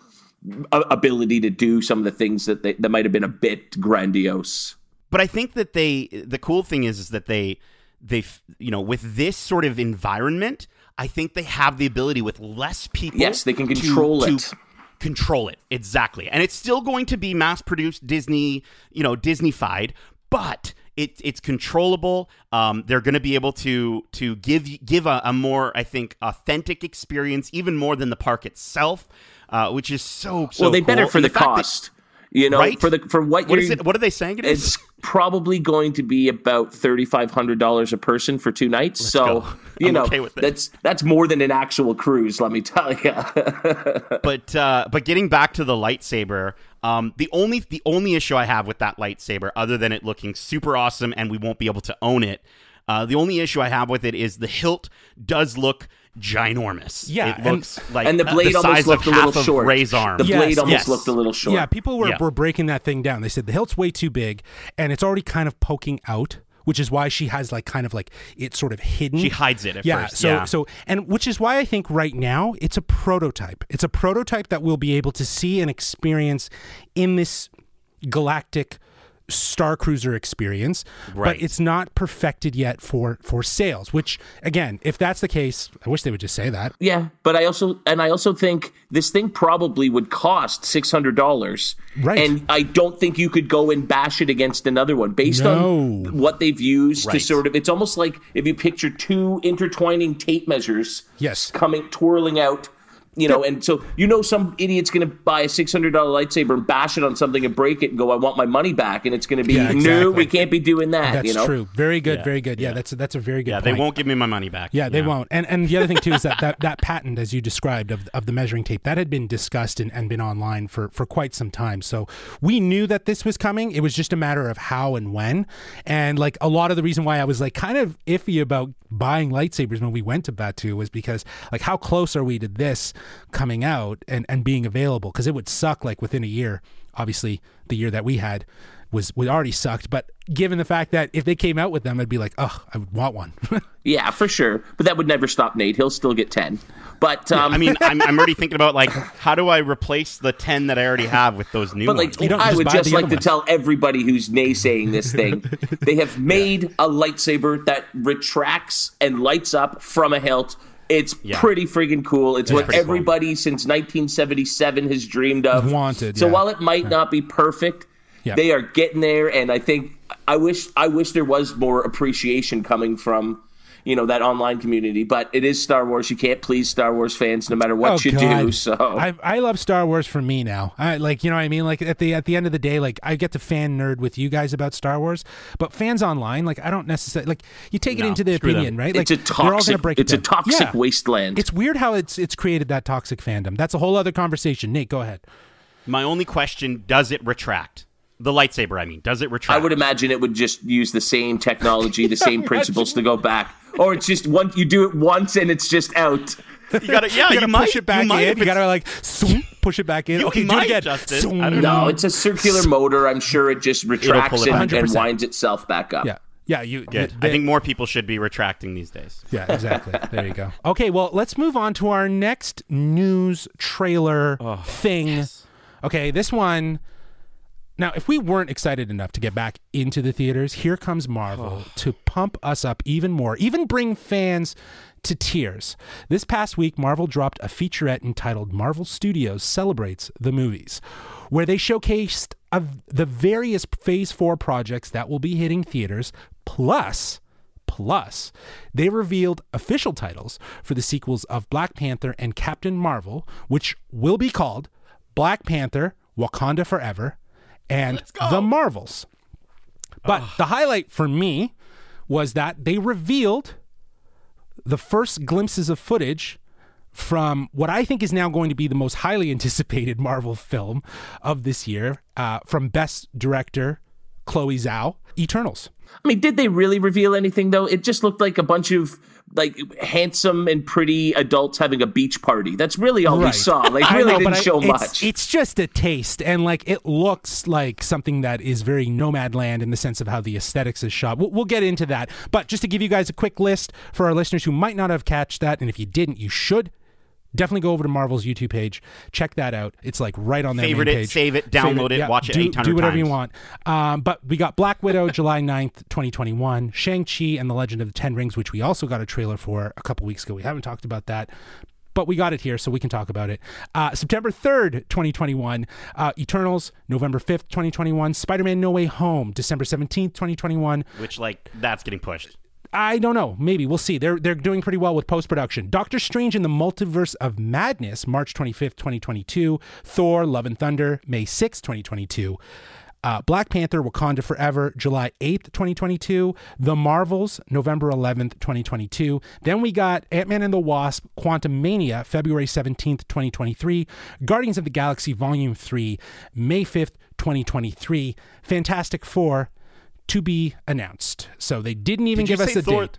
ability to do some of the things that they, that might have been a bit grandiose. but I think that they the cool thing is is that they they you know with this sort of environment, I think they have the ability with less people. Yes, they can to- control to it. Control it exactly, and it's still going to be mass produced Disney, you know, Disneyfied, but. It, it's controllable. Um, they're going to be able to to give give a, a more, I think, authentic experience, even more than the park itself, uh, which is so so. well, they better for And the, that- cost. you know, Right? for the for what, what you're it? What are they saying? It is it's probably going to be about thirty five hundred dollars a person for two nights. so go. you know okay that's that's more than an actual cruise. Let me tell you. but uh, but getting back to the lightsaber, um, the only the only issue I have with that lightsaber, other than it looking super awesome and we won't be able to own it, uh, the only issue I have with it is the hilt does look ginormous. Yeah, it and- looks like and the blade the almost size looked a little short. Rey's arm. The Yes, blade almost yes. looked a little short. Yeah, people were, Yeah. were breaking that thing down. They said the hilt's way too big and it's already kind of poking out, which is why she has like kind of like it's sort of hidden. She hides it at yeah, first, So yeah. so and which is why I think right now it's a prototype. It's a prototype that we'll be able to see and experience in this galactic Starcruiser experience, Right. but it's not perfected yet for for sales. Which again, if that's the case, I wish they would just say that. Yeah, but I also and I also think this thing probably would cost six hundred dollars. Right. And I don't think you could go and bash it against another one based No. on what they've used to sort of. It's almost like if you picture two intertwining tape measures. Yes. Coming twirling out. You know, and so you know some idiot's going to buy a six hundred dollar lightsaber and bash it on something and break it and go, "I want my money back," and it's going to be, Yeah, "No, exactly. we can't be doing that." That's you know? true. Very good. Yeah. Very good. Yeah, that's a, that's a very good. Yeah, point. they won't give me my money back. Yeah, they won't. And and the other thing too is that that, that patent, as you described, of, of the measuring tape, that had been discussed and, and been online for, for quite some time. So we knew that this was coming. It was just a matter of how and when. And like a lot of the reason why I was like kind of iffy about buying lightsabers when we went to Batuu was because like how close are we to this coming out and, and being available? Because it would suck like within a year. Obviously, the year that we had was was already sucked. But given the fact that if they came out with them, I'd be like, oh, I would want one. Yeah, for sure. But that would never stop Nate. He'll still get ten. But um, I mean, I'm, I'm already thinking about like how do I replace the ten that I already have with those new But ones? like, don't I just would just like to ones. tell everybody who's naysaying this thing, they have made a lightsaber that retracts and lights up from a hilt. It's Yeah. pretty friggin' cool. It's what pretty cool. everybody since 1977 has dreamed of. Wanted, So yeah. while it might not be perfect, Yeah. they are getting there. And I think I wish I wish there was more appreciation coming from. You know that online community, but it is Star Wars. You can't please Star Wars fans no matter what oh, you do. Oh, So I, I love Star Wars for me now. I like you know what I mean. Like at the at the end of the day, like I get to fan nerd with you guys about Star Wars, but fans online, like I don't necessarily like you take it into the screw them. opinion, right? Like it's a they're all toxic. gonna it it's a toxic Yeah. wasteland. It's weird how it's it's created that toxic fandom. That's a whole other conversation. Nate, go ahead. My only question: Does it retract the lightsaber? I mean, does it retract? I would imagine it would just use the same technology, the same principles to go back, or it's just one. You do it once and it's just out. You gotta, yeah, You you, gotta might push it back you in. You gotta like swoop, push it back in. You okay, do it again. Justin. Swoop. I don't know. No, it's a circular motor. I'm sure it just retracts it and, and winds itself back up. Yeah, yeah. You Good. the- I think more people should be retracting these days. Yeah, exactly. there you go. Okay, well, let's move on to our next news trailer oh, thing. Okay, this one. Now, if we weren't excited enough to get back into the theaters, here comes Marvel to pump us up even more, even bring fans to tears. This past week, Marvel dropped a featurette entitled Marvel Studios Celebrates the Movies, where they showcased of the various Phase 4 projects that will be hitting theaters, plus Plus, they revealed official titles for the sequels of Black Panther and Captain Marvel, which will be called Black Panther Wakanda Forever and The Marvels. But the highlight for me was that they revealed the first glimpses of footage from what I think is now going to be the most highly anticipated Marvel film of this year, uh, from Best Director Chloe Zhao, Eternals. I mean, did they really reveal anything though? It just looked like a bunch of like handsome and pretty adults having a beach party. That's really all we saw. Like, really know, didn't I- show it's, much. It's just a taste, and like it looks like something that is very Nomadland in the sense of how the aesthetics is shot. We'll, we'll get into that, but just to give you guys a quick list for our listeners who might not have catched that, and if you didn't, you should. Definitely go over to Marvel's YouTube page. Check that out. It's like right on their Favorite main it, page. save it, download it, watch it do, 800 Do whatever you want. Um, but we got Black Widow July 9th, 2021. Shang-Chi and the Legend of the Ten Rings, which we also got a trailer for a couple weeks ago. We haven't talked about that but we got it here, so we can talk about it. Uh, September 3rd, 2021, uh, Eternals, November 5th, 2021, Spider Man No Way Home, December 17th, 2021. Which like that's getting pushed. I don't know. Maybe we'll see. They're they're doing pretty well with post production. Doctor Strange in the Multiverse of Madness, March 25th, 2022. Thor: Love and Thunder, May 6th, 2022. Uh, Black Panther: Wakanda Forever, July 8th, 2022. The Marvels, November 11th, 2022. Then we got Ant Man and the Wasp: Quantumania, February 17th, 2023. Guardians of the Galaxy Volume 3, May 5th, 2023. Fantastic Four, to be announced. So they didn't even Did give us a Thor? date.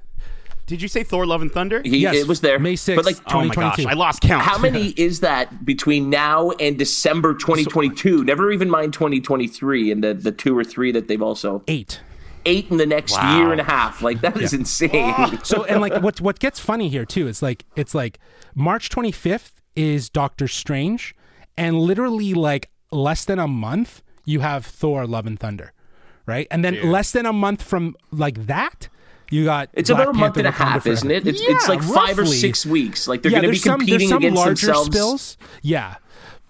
Did you say Thor: Love and Thunder? he, Yes, it was there. May 6th, But like, oh my gosh, I lost count. how many is that between now and December 2022? Never even mind 2023 and the, the two or three that they've also Eight. eight in the next Wow. year and a half. Like that is insane. So and like what what gets funny here too is like it's like March 25th is Doctor Strange, and literally like less than a month you have Thor: Love and Thunder, right? And then less than a month from like that. You got It's Black about a month Panther, and a Wakanda half, isn't it? It's, it's Yeah, like five or six weeks. Like they're yeah, going to be there's some, competing some against larger themselves. spills. Yeah,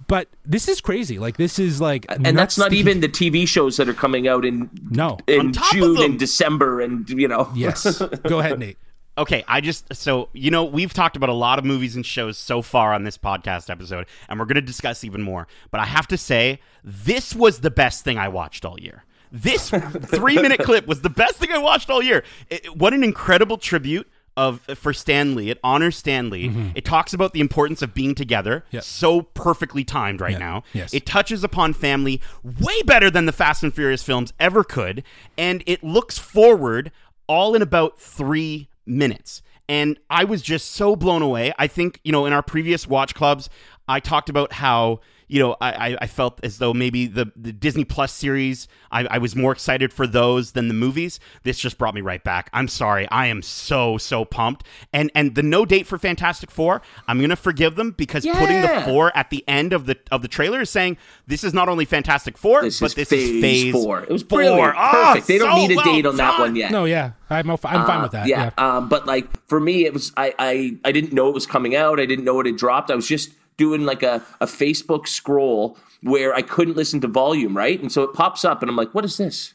but this is crazy. Like this is like, And that's not to- even the TV shows that are coming out in No. in On top of June and December, and you know, Yes, go ahead, Nate. Okay, I just so you know we've talked about a lot of movies and shows so far on this podcast episode, and we're going to discuss even more. But I have to say, this was the best thing I watched all year. This three minute clip was the best thing I watched all year. It- what an incredible tribute of for Stan Lee. It honors Stan Lee. Mm-hmm. It talks about the importance of being together. Yeah. So perfectly timed right Yeah. now. Yes. It touches upon family way better than the Fast and Furious films ever could, and it looks forward all in about three minutes. And I was just so blown away. I think, you know, in our previous watch clubs, I talked about how, you know, I, I- I felt as though maybe the, the Disney Plus series, I, I was more excited for those than the movies. This just brought me right back. I'm sorry. I am so, so pumped. And and the no date for Fantastic Four, I'm gonna forgive them because putting the four at the end of the of the trailer is saying this is not only Fantastic Four, this but is this phase is phase four. It was four. brilliant, Ah, perfect. They don't so need a well date on that one yet. No, yeah, I'm I'm fine with that. yeah. yeah. Um, but like for me, it was I, I I didn't know it was coming out. I didn't know it had dropped. I was just doing like a, a Facebook scroll where I couldn't listen to volume, right? And so it pops up, and I'm like, "What is this?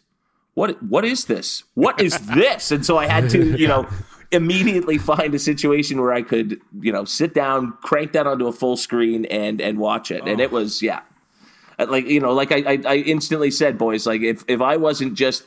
What what is this? What is this?" And so I had to, you know. Immediately find a situation where I could, you know, sit down, crank that onto a full screen, and and watch it. And it was, yeah, Uh, like you know, like I, I, I instantly said, boys, like if if I wasn't just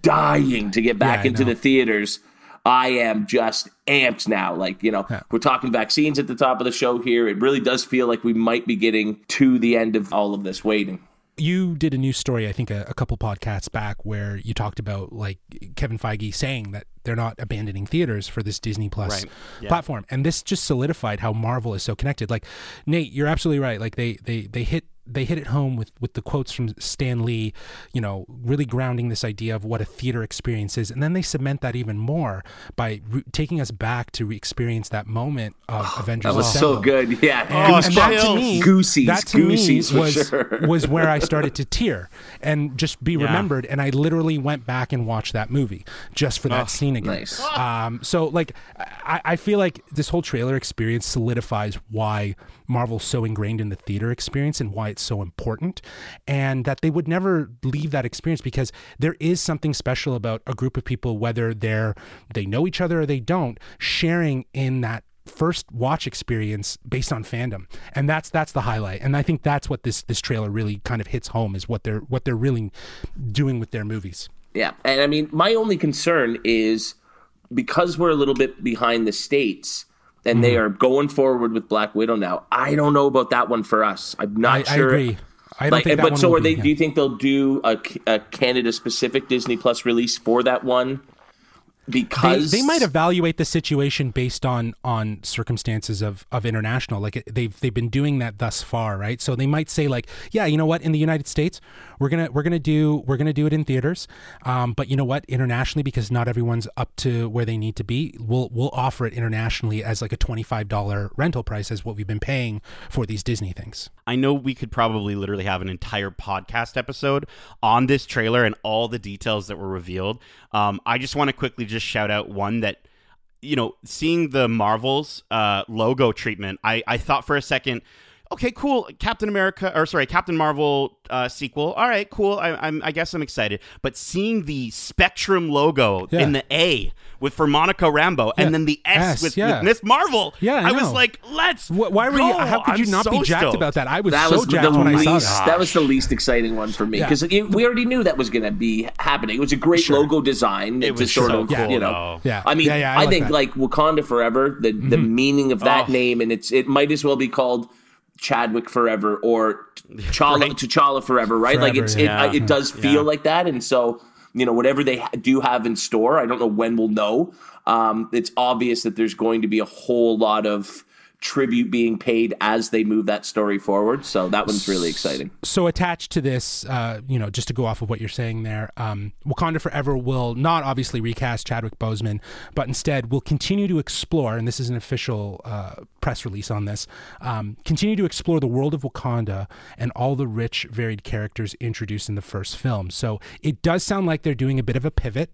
dying to get back Yeah, into the theaters, I am just amped now. Like you know, we're talking vaccines at the top of the show here. It really does feel like we might be getting to the end of all of this waiting. you did a news story, I think, a, a couple podcasts back, where you talked about like Kevin Feige saying that they're not abandoning theaters for this Disney Plus Right. Yeah. platform, and this just solidified how Marvel is so connected. Like Nate, you're absolutely right. Like they they they hit they hit it home with with the quotes from Stan Lee, you know, really grounding this idea of what a theater experience is, and then they cement that even more by re- taking us back to re-experience that moment of oh, Avengers. That was Assemble. so good. Yeah, Oh, and that to me, Goosies, that to goosies me was sure. was where I started to tear and just be Yeah. remembered. And I literally went back and watched that movie just for that oh. scene again. nice. Um, so like, I, I feel like this whole trailer experience solidifies why Marvel's so ingrained in the theater experience and why it's so important, and that they would never leave that experience because there is something special about a group of people, whether they're they know each other or they don't, sharing in that first watch experience based on fandom and that's that's the highlight and i think that's what this this trailer really kind of hits home is what they're what they're really doing with their movies Yeah, and I mean, my only concern is because we're a little bit behind the states. and they mm-hmm. are going forward with Black Widow now. I don't know about that one for us. I'm not I, I sure. agree. I don't Like, think but so are be, they? yeah. Do you think they'll do a, a Canada specific Disney Plus release for that one? They, Because they might evaluate the situation based on on circumstances of of international. Like they've they've been doing that thus far right? So they might say like yeah you know what? In the united states we're gonna we're gonna do we're gonna do it in theaters. Um, but you know what? Internationally because not everyone's up to where they need to be we'll we'll offer it internationally as like a $25 rental price as what we've been paying for these disney things. I know we could probably literally have an entire podcast episode on this trailer and all the details that were revealed. Um, I just want to quickly just shout out one that, you know, seeing the Marvels uh, logo treatment, I, I thought for a second, okay, cool, Captain America, or sorry, Captain Marvel uh, sequel. All right, cool. I, I'm, I guess I'm excited. But seeing the Spectrum logo Yeah. in the A with for Monica Rambeau, Yeah. and then the S, S, with, yeah. with Miss Marvel, Yeah, I I, was like, let's. Wh- why were go. you how could you I'm not be jacked stoked. about that i was that so was the jacked when i saw that That was the least exciting one for me Yeah. because we already knew that was going to be happening. It was a great Sure. logo design. It was sort so of cool, you know. though. Yeah. I mean, Yeah, yeah, I I, like think that. like Wakanda Forever, the the meaning of that Oh. name, and it's it might as well be called Chadwick Forever or T'Challa, Right. T'Challa Forever, right? like it's yeah. it, it does feel Yeah. like that, and so you know whatever they ha- do have in store, I don't know when we'll know. Um, it's obvious that there's going to be a whole lot of tribute being paid as they move that story forward. So that one's really exciting. so attached to this, uh, you know, just to go off of what you're saying there, um, Wakanda Forever will not obviously recast Chadwick Boseman, but instead will continue to explore, and this is an official uh, press release on this, um, continue to explore the world of Wakanda and all the rich, varied characters introduced in the first film. So it does sound like they're doing a bit of a pivot.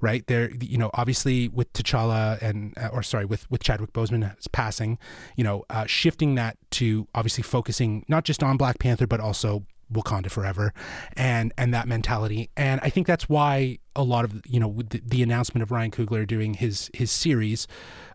Right there, you know, obviously with T'Challa and, uh, or sorry, with with Chadwick Boseman's passing, you know, uh, shifting that to obviously focusing not just on Black Panther but also Wakanda forever, and and that mentality. And I think that's why a lot of you know the, the announcement of Ryan Coogler doing his his series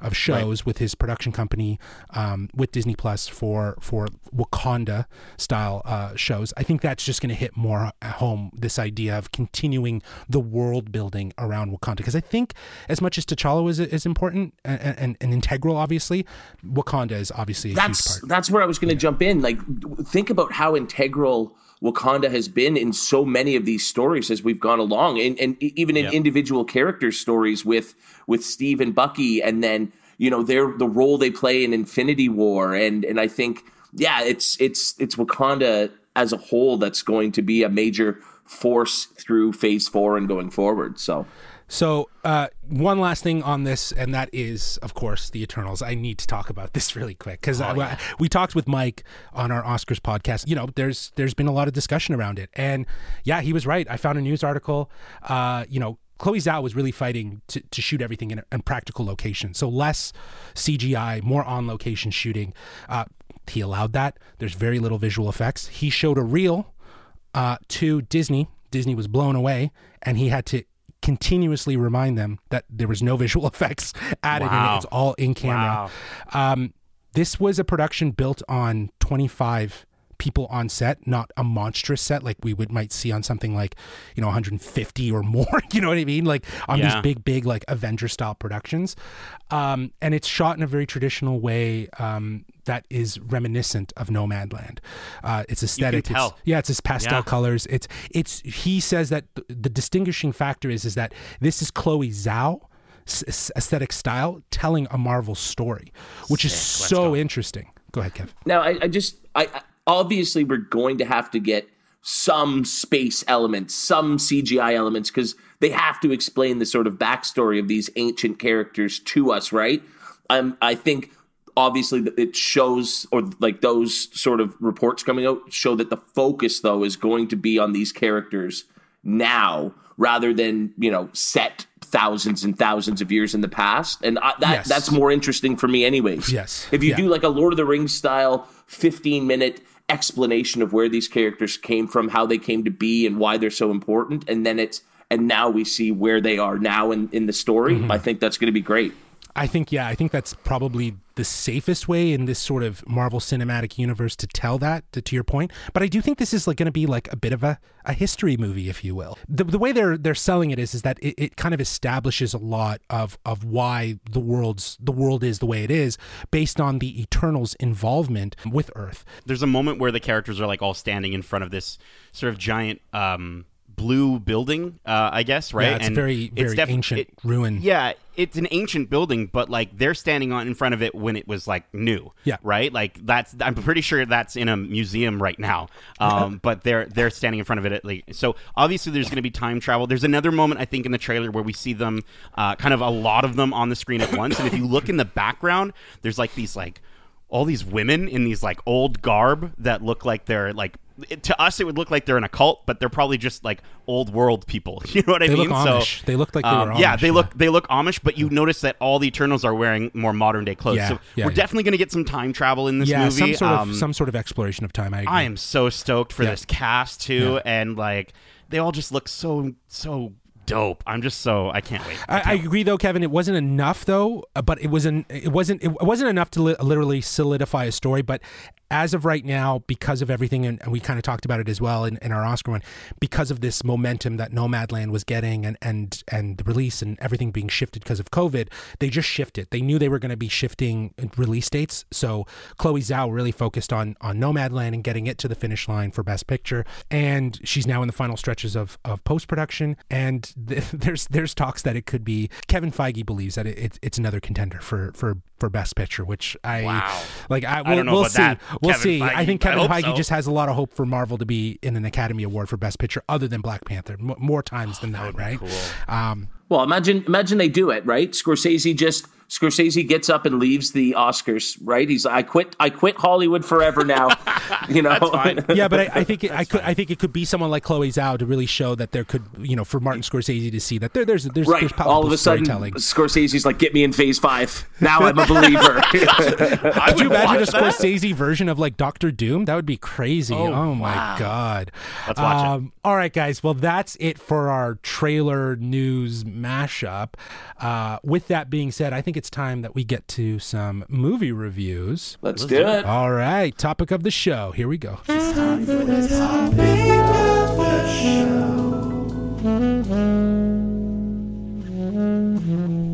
of shows with his production company um, with Disney Plus for for Wakanda style uh, shows. I think that's just going to hit more at home this idea of continuing the world building around Wakanda because I think as much as T'Challa is is important and, and, and integral, obviously, Wakanda is obviously a huge that's that's where I was going to jump in. Like, think about how integral Wakanda has been in so many of these stories as we've gone along, and and even in individual character stories with with Steve and Bucky, and then you know their the role they play in Infinity War, and and I think yeah, it's it's it's Wakanda as a whole that's going to be a major force through Phase Four and going forward. So. So, uh, one last thing on this, and that is, of course, the Eternals. I need to talk about this really quick because we talked with Mike on our Oscars podcast. You know, there's there's been a lot of discussion around it, and yeah, he was right. I found a news article. Uh, you know, Chloe Zhao was really fighting to, to shoot everything in, in practical location, so less CGI, more on location shooting. Uh, he allowed that. There's very little visual effects. He showed a reel uh, to Disney. Disney was blown away, and he had to continuously remind them that there was no visual effects added in it. Wow. It's all in camera. Um, this was a production built on 25 people on set, not a monstrous set like we would might see on something like, you know, 150 or more. You know what I mean? Like on Yeah. these big, big like Avenger style productions. Um, and it's shot in a very traditional way um, that is reminiscent of Nomadland. Uh, it's aesthetic. It's- tell. yeah, it's his pastel Yeah. colors. It's it's. He says that th- the distinguishing factor is is that this is Chloe Zhao s- aesthetic style telling a Marvel story, which is Sick. Let's so go. interesting. Go ahead, Kev. Now, I, I just, I I- obviously we're going to have to get some space elements, some CGI elements, because they have to explain the sort of backstory of these ancient characters to us, right? Um, I think obviously it shows, or like those sort of reports coming out show that the focus though is going to be on these characters now rather than you know set thousands and thousands of years in the past and I, that Yes. that's more interesting for me anyways Yes. if you Yeah. do like a Lord of the Rings style 15 minute explanation of where these characters came from, how they came to be, and why they're so important, and then it's and now we see where they are now in, in the story. Mm-hmm. I think that's going to be great. I think yeah, I think that's probably the safest way in this sort of Marvel Cinematic Universe to tell that. To, to your point, but I do think this is like going to be like a bit of a, a history movie, if you will. The, the way they're they're selling it is is that it, it kind of establishes a lot of of why the world's the world is the way it is based on the Eternals' involvement with Earth. There's a moment where the characters are like all standing in front of this sort of giant. Um, blue building, uh, I guess, right? Yeah, it's and very very def- ancient it- ruin. Yeah, it's an ancient building, but like they're standing on in front of it when it was like new. Yeah. right. Like that's I'm pretty sure that's in a museum right now. Um, but they're they're standing in front of it at least. So obviously there's going to be time travel. There's another moment I think in the trailer where we see them, uh, kind of a lot of them on the screen at once. and if you look in the background, there's like these like all these women in these like old garb that look like they're like it- to us it would look like they're in a cult but they're probably just like old world people you know what i They mean look Amish. so They look like they um, were yeah Amish, they yeah. look they look amish but you notice that all the eternals are wearing more modern day clothes Yeah, so yeah, we're yeah. definitely going to get some time travel in this yeah, movie some sort of Um, some sort of exploration of time. I agree. i am so stoked for Yeah. this cast too Yeah. and like they all just look so so dope i'm just so i can't wait I, I agree, though, Kevin. It wasn't enough, though. uh, But it was an, It wasn't. It wasn't enough to li- literally solidify a story. But as of right now, because of everything, and, we kind of talked about it as well in, in our Oscar one, because of this momentum that Nomadland was getting, and and and the release and everything being shifted because of COVID, they just shifted. They knew they were going to be shifting release dates, so Chloe Zhao really focused on on Nomadland and getting it to the finish line for Best Picture, and she's now in the final stretches of of post production. And th- there's there's talks that it could be Kevin Feige believes that it, it, it's another contender for for for Best Picture, which I Wow. like. I, we'll, don't know we'll about see. that, We'll Kevin see. I think Kevin hope Feige so. just has a lot of hope for Marvel to be in an Academy Award for Best Picture, other than Black Panther, m- more times than that, right? Um, Well, imagine imagine they do it right. Scorsese just Scorsese gets up and leaves the Oscars. Right? He's like, I quit. I quit Hollywood forever now. you know. That's fine. yeah, but I, I think it, I could. I think it could be someone like Chloe Zhao to really show that there could, you know, for Martin Scorsese to see that there, there's there's Right. there's All of a sudden, storytelling. Scorsese's like, "Get me in Phase Five. Now I'm a believer." I Could you imagine a watch that. Scorsese version of like Doctor Doom? That would be crazy. Oh, my god. Let's watch it. um, All right, guys. Well, that's it for our trailer news mashup. Uh, with that being said, I think it's time that we get to some movie reviews. Let's do it. All right, topic of the show. Here we go.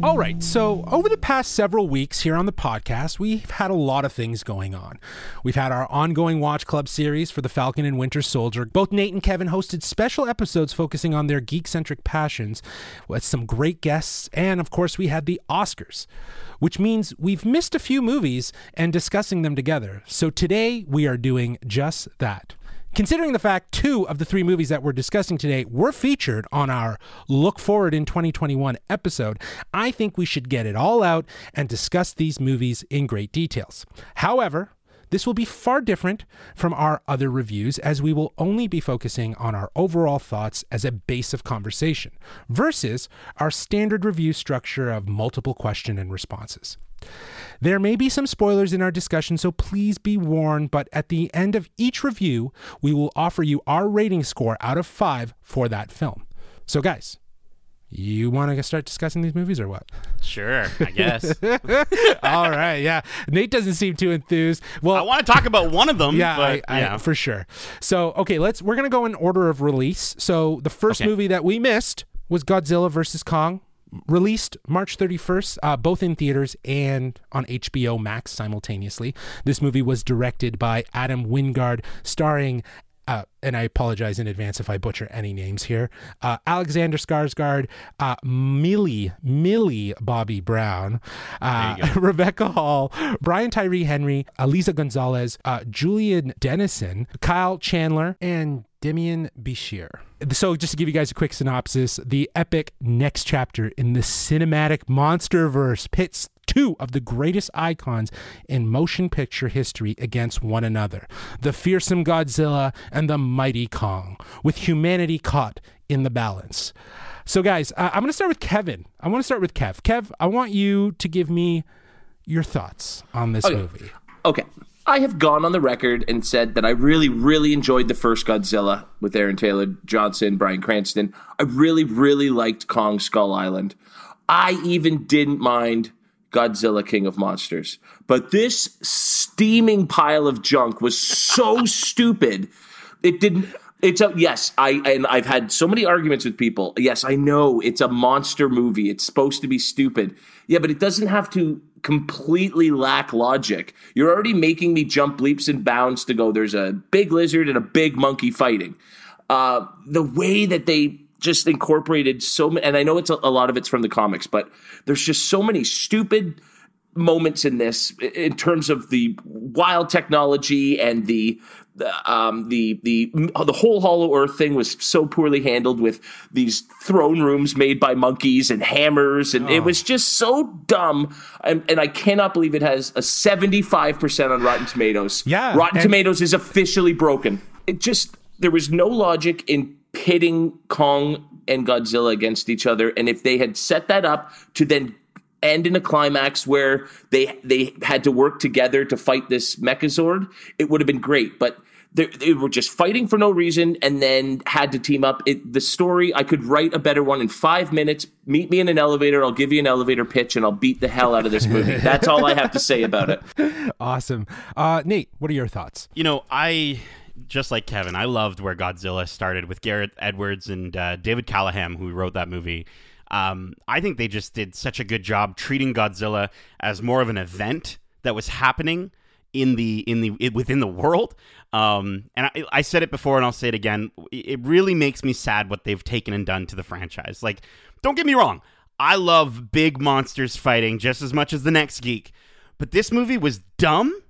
All right, so over the past several weeks here on the podcast, we've had a lot of things going on. We've had our ongoing Watch Club series for The Falcon and Winter Soldier. Both Nate and Kevin hosted special episodes focusing on their geek centric passions with some great guests, and of course, we had the Oscars, which means we've missed a few movies and discussing them together. So today, we are doing just that. Considering the fact two of the three movies that we're discussing today were featured on our Look Forward in 2021 episode, I think we should get it all out and discuss these movies in great details. However, this will be far different from our other reviews as we will only be focusing on our overall thoughts as a base of conversation versus our standard review structure of multiple question and responses. There may be some spoilers in our discussion, so please be warned, but at the end of each review, we will offer you our rating score out of five for that film. So, guys, you want to start discussing these movies or what? sure i guess All right, yeah. Nate doesn't seem too enthused. Well, i want to talk about one of them yeah, but I, I, yeah for sure. So, okay, let's. We're gonna go in order of release. So, the first Okay. movie that we missed was Godzilla versus Kong, released March 31st, uh, both in theaters and on HBO Max simultaneously. This movie was directed by Adam Wingard, starring. Uh, and I apologize in advance if I butcher any names here. Uh, Alexander Skarsgård, uh, Millie, Millie Bobby Brown, uh, Rebecca Hall, Brian Tyree Henry, Aliza Gonzalez, uh, Julian Dennison, Kyle Chandler, and Demian Bichir. So, just to give you guys a quick synopsis, the epic next chapter in the cinematic Monsterverse pits two of the greatest icons in motion picture history against one another the fearsome Godzilla and the mighty Kong, with humanity caught in the balance. So, guys, uh, I'm going to start with Kevin. I want to start with Kev. Kev, I want you to give me your thoughts on this movie. Okay. I have gone on the record and said that I really, really enjoyed the first Godzilla with Aaron Taylor Johnson, Bryan Cranston. I really, really liked Kong Skull Island. I even didn't mind Godzilla King of Monsters. But this steaming pile of junk was so stupid. It didn't it's a yes, I and I've had so many arguments with people. Yes, I know it's a monster movie. It's supposed to be stupid. Yeah, but it doesn't have to completely lack logic. You're already making me jump leaps and bounds to go there's a big lizard and a big monkey fighting. Uh, the way that they just incorporated so many, and I know it's a, a lot of it's from the comics, but there's just so many stupid moments in this in terms of the wild technology and the um, the the the whole Hollow Earth thing was so poorly handled with these throne rooms made by monkeys and hammers, and oh. it was just so dumb. And, and, I cannot believe it has a seventy five percent on Rotten Tomatoes. Yeah, Rotten and- Tomatoes is officially broken. It just there was no logic in pitting Kong and Godzilla against each other, and if they had set that up to then end in a climax where they they had to work together to fight this Mechazord, it would have been great. But they, they, were just fighting for no reason and then had to team up. It, the story, I could write a better one in five minutes. Meet me in an elevator. I'll give you an elevator pitch and I'll beat the hell out of this movie. That's all I have to say about it. Awesome. Uh, Nate, what are your thoughts? You know, I just like Kevin, I loved where Godzilla started with Gareth Edwards and uh, David Callaham, who wrote that movie. Um, I think they just did such a good job treating Godzilla as more of an event that was happening in the in the within the world. Um, and I, I said it before, and I'll say it again. It really makes me sad what they've taken and done to the franchise. Like, don't get me wrong, I love big monsters fighting just as much as the next geek, but this movie was dumb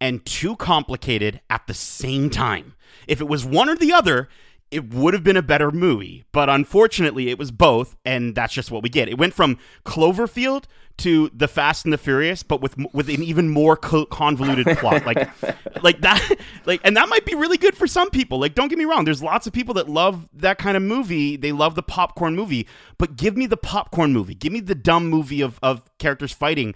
and too complicated at the same time. If it was one or the other, it would have been a better movie, but unfortunately, it was both, and that's just what we get. It went from Cloverfield to The Fast and the Furious, but with with an even more co- convoluted plot, like like that, like, and that might be really good for some people. Like, don't get me wrong, there's lots of people that love that kind of movie. They love the popcorn movie, but give me the popcorn movie. Give me the dumb movie of of characters fighting.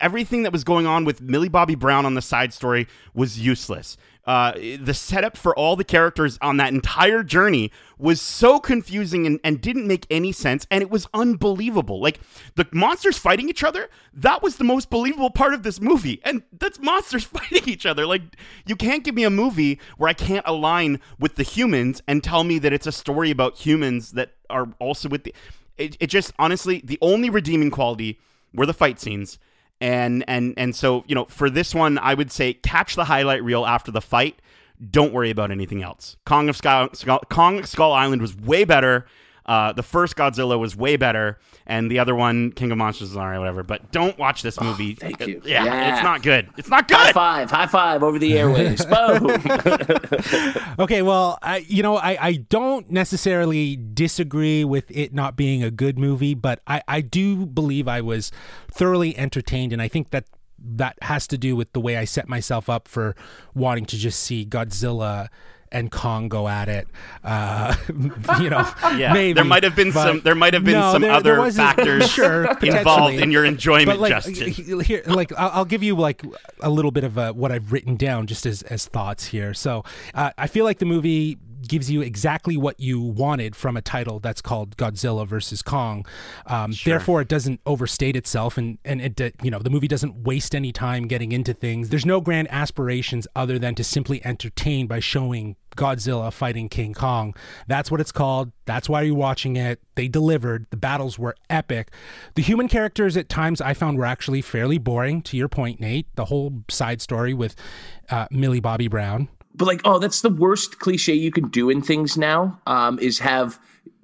Everything that was going on with Millie Bobby Brown on the side story was useless. Uh, the setup for all the characters on that entire journey was so confusing and, and didn't make any sense, and it was unbelievable. Like the monsters fighting each other, that was the most believable part of this movie, and that's monsters fighting each other. Like you can't give me a movie where I can't align with the humans and tell me that it's a story about humans that are also with the. It, it just honestly, the only redeeming quality were the fight scenes and and and so you know for this one i would say catch the highlight reel after the fight. Don't worry about anything else. Kong of skull, skull kong skull island was way better uh, the first Godzilla was way better, and the other one, King of Monsters, is alright, whatever. But don't watch this oh, movie. Oh, thank you. Yeah, yeah, it's not good. It's not good. High five, high five over the airways. Boom. okay, well, I, you know, I, I don't necessarily disagree with it not being a good movie, but I, I do believe I was thoroughly entertained, and I think that that has to do with the way I set myself up for wanting to just see Godzilla and Kong go at it. Uh, you know, yeah, maybe there might have been some. There might have been no, some there, other there factors sure, involved in your enjoyment, but like, Justin. Here, like I'll, give you like a little bit of uh, what I've written down just as as thoughts here. So uh, I feel like the movie gives you exactly what you wanted from a title that's called Godzilla versus Kong. Um, sure. Therefore, it doesn't overstate itself, and and it you know the movie doesn't waste any time getting into things. There's no grand aspirations other than to simply entertain by showing Godzilla fighting King Kong. That's what it's called. That's why you're watching it. They delivered. The battles were epic. The human characters at times I found were actually fairly boring. To your point, Nate, the whole side story with uh, Millie Bobby Brown but like, oh, that's the worst cliche you can do in things now. Um, is have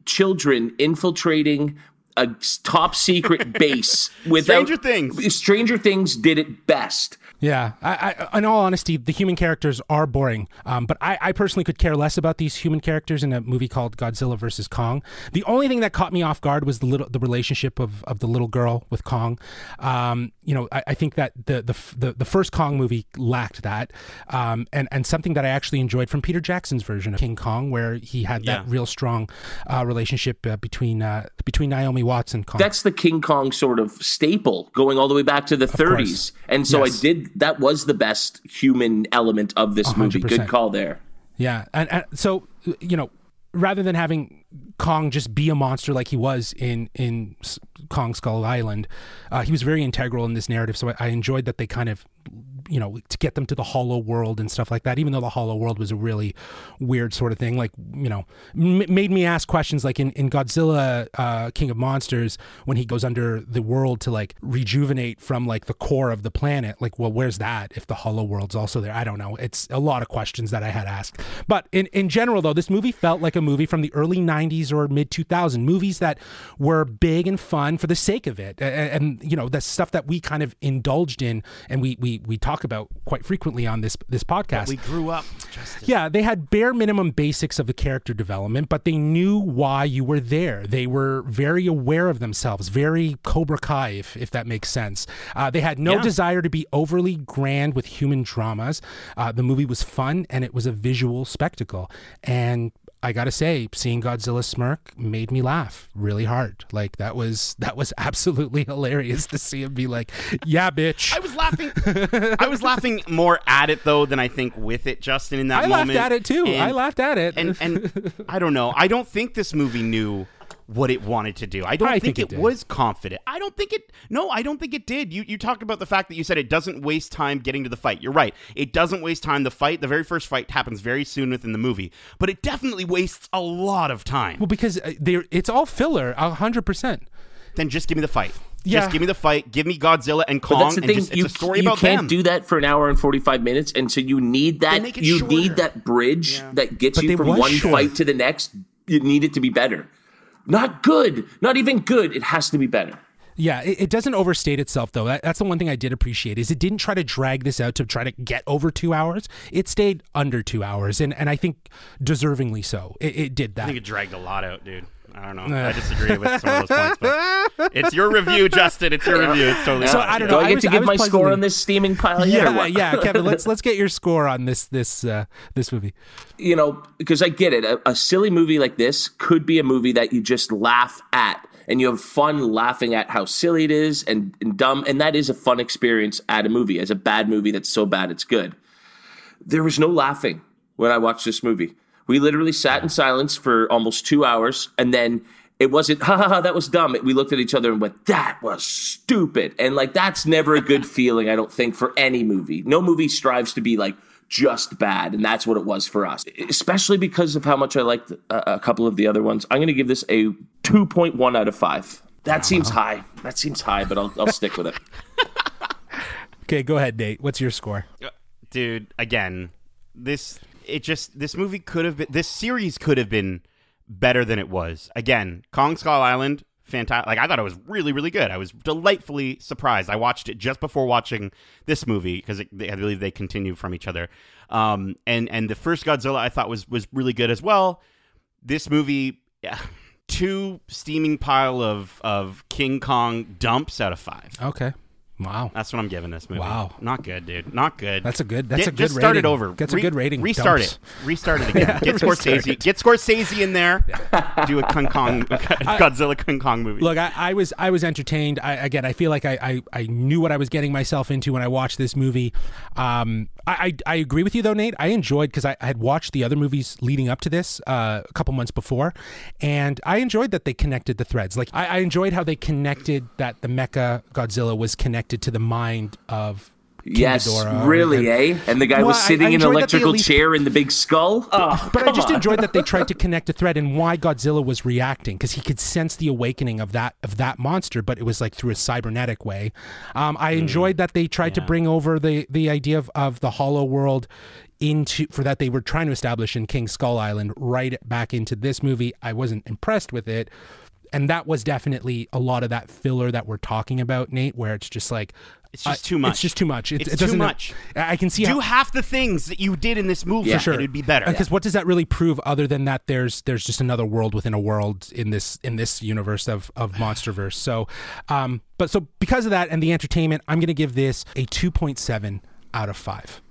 children infiltrating a top secret base without Stranger Things. Stranger Things did it best. Yeah, I, I, in all honesty, the human characters are boring. Um, but I, I, personally could care less about these human characters in a movie called Godzilla versus Kong. The only thing that caught me off guard was the little the relationship of, of the little girl with Kong. Um, you know, I, I, think that the, the, the the first Kong movie lacked that, um, and and something that I actually enjoyed from Peter Jackson's version of King Kong, where he had that yeah. real strong uh, relationship uh, between uh, between Naomi Watts and Kong. That's the King Kong sort of staple, going all the way back to the of 30s, course. and so yes. I did that was the best human element of this 100%. movie. Good call there. Yeah, and, and so you know, rather than having Kong just be a monster like he was in in Kong Skull Island. Uh, he was very integral in this narrative, so I, I enjoyed that they kind of you know to get them to the hollow world and stuff like that even though the hollow world was a really weird sort of thing like you know m- made me ask questions like in, in godzilla uh, king of monsters when he goes under the world to like rejuvenate from like the core of the planet like well where's that if the hollow world's also there? I don't know. It's a lot of questions that i had asked. But in, in general though this movie felt like a movie from the early 90s or mid 2000s movies that were big and fun for the sake of it and, and you know the stuff that we kind of indulged in and we we we talk about quite frequently on this this podcast We grew up. Justin. yeah, they had bare minimum basics of the character development, but they knew why you were there. They were very aware of themselves, very Cobra Kai, if, if that makes sense. Uh, they had no Yeah. desire to be overly grand with human dramas. Uh, the movie was fun and it was a visual spectacle. And I gotta say, seeing Godzilla smirk made me laugh really hard. Like that was that was absolutely hilarious to see him be like, "Yeah, bitch." I was laughing. I was laughing more at it though than I think with it, Justin. In that moment. I laughed at it too. And- I laughed at it. and and I don't know. I don't think this movie knew what it wanted to do. I don't I think, think it it, was confident. I don't think it. No, I don't think it did. You you talked about the fact that you said it doesn't waste time getting to the fight. You're right. It doesn't waste time. The fight, the very first fight, happens very soon within the movie, but it definitely wastes a lot of time. Well, because uh, they're, it's all filler, a hundred percent. then just give me the fight. Yeah. Just give me the fight. Give me Godzilla and Kong, But that's the and thing. just, it's you a story you about can't them. do that for an hour and forty five minutes, and so you need that. You shorter. need that bridge that gets But you from one short. fight to the next. You need it to be better. Not good. Not even good. It has to be better. Yeah, it, it doesn't overstate itself though. That, that's the one thing I did appreciate is it didn't try to drag this out to try to get over two hours. It stayed under two hours, and and I think deservingly so. It, it did that. I think it dragged a lot out, dude. I don't know. I disagree with some of those points, but it's your review, Justin. It's your review. It's totally So. I don't Do know. I I get was- to give my score on this steaming pile yet? yeah, yeah, Kevin. Let's let's get your score on this this uh, this movie. you know, because I get it. A, a silly movie like this could be a movie that you just laugh at and you have fun laughing at how silly it is and, and dumb. And that is a fun experience at a movie, as a bad movie that's so bad it's good. There was no laughing when I watched this movie. We literally sat in silence for almost two hours and then it wasn't, ha ha ha, that was dumb. We looked at each other and went, that was stupid. And like, that's never a good feeling, I don't think, for any movie. No movie strives to be like just bad. And that's what it was for us, especially because of how much I liked a, a couple of the other ones. I'm going to give this a 2.1 out of 5. That seems high. That seems high, but I'll, I'll stick with it. Okay, go ahead, Nate. What's your score? Uh, dude again this it just this movie could have been this series could have been better than it was. Again kong skull island fantastic like i thought it was really really good. I was delightfully surprised. I watched it just before watching this movie because i believe they continue from each other. Um and and the first godzilla i thought was was really good as well. This movie yeah, two steaming pile of of king kong dumps out of five. Okay. Wow. that's what I'm giving this movie. Wow. not good, dude. Not good. That's a good- that's Get- a good Just start rating. it over. That's a good rating. Restart Dumps. it. Restart it again. Get Scorsese. Get Scorsese in there. Do a Kong Kong Godzilla Kong Kong movie. Look, I, I was I was entertained. I, again, I feel like I, I, I knew what I was getting myself into when I watched this movie. Um, I, I, I agree with you though, Nate. I enjoyed because I, I had watched the other movies leading up to this uh, a couple months before, and I enjoyed that they connected the threads. Like I, I enjoyed how they connected that the Mecha Godzilla was connected to the mind of. King Yes, Ghidorah, really, and- eh? And the guy Well, was sitting I in an enjoyed that they at electrical least- chair in the big skull. Oh, But I just on. enjoyed that they tried to connect a thread and why Godzilla was reacting because he could sense the awakening of that of that monster, but it was like through a cybernetic way. Um, I enjoyed that they tried to bring over the the idea of, of the Hollow World into for that they were trying to establish in King Skull Island right back into this movie. I wasn't impressed with it. And that was definitely a lot of that filler that we're talking about, Nate, where it's just like It's just uh, too much. It's just too much. It, It's it too doesn't- much. I can see do how, half the things that you did in this movie. Yeah. For sure, it'd be better. because what does that really prove other than that there's there's just another world within a world in this in this universe of of monsterverse so um but so because of that and the entertainment i'm gonna give this a 2.7 out of 5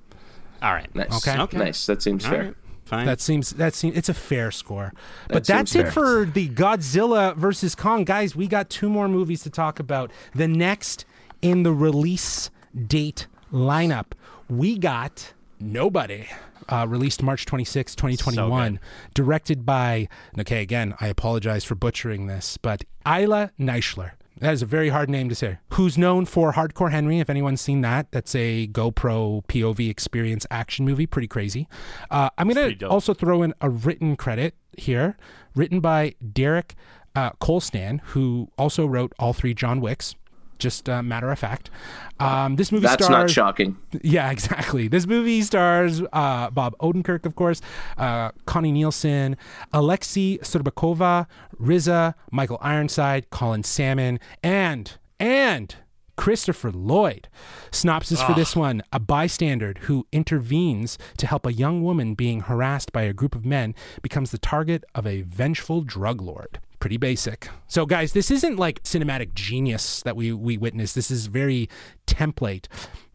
All right. Nice. Okay. Okay. Nice. That seems All fair. right. Fine. that seems that seems it's a fair score but That that's seems it fair. for the godzilla versus kong guys we got two more movies to talk about the next in the release date lineup we got Nobody. Uh, released March 26, 2021. directed by, okay, again, I apologize for butchering this, but Ilya Naishuller. That is a very hard name to say. Who's known for Hardcore Henry, if anyone's seen that. That's a GoPro POV experience action movie. Pretty crazy. Uh, I'm going to also throw in a written credit here, written by Derek uh, Kolstad, who also wrote all three John Wicks. Just a matter of fact. Um, this movie That's stars. not shocking. Yeah, exactly. This movie stars uh, Bob Odenkirk, of course, uh, Connie Nielsen, Alexei Surbakova, RZA, Michael Ironside, Colin Salmon, and and Christopher Lloyd. Synopsis for this one: A bystander who intervenes to help a young woman being harassed by a group of men becomes the target of a vengeful drug lord. Pretty basic. So, guys, this isn't like cinematic genius that we we witnessed. This is very template.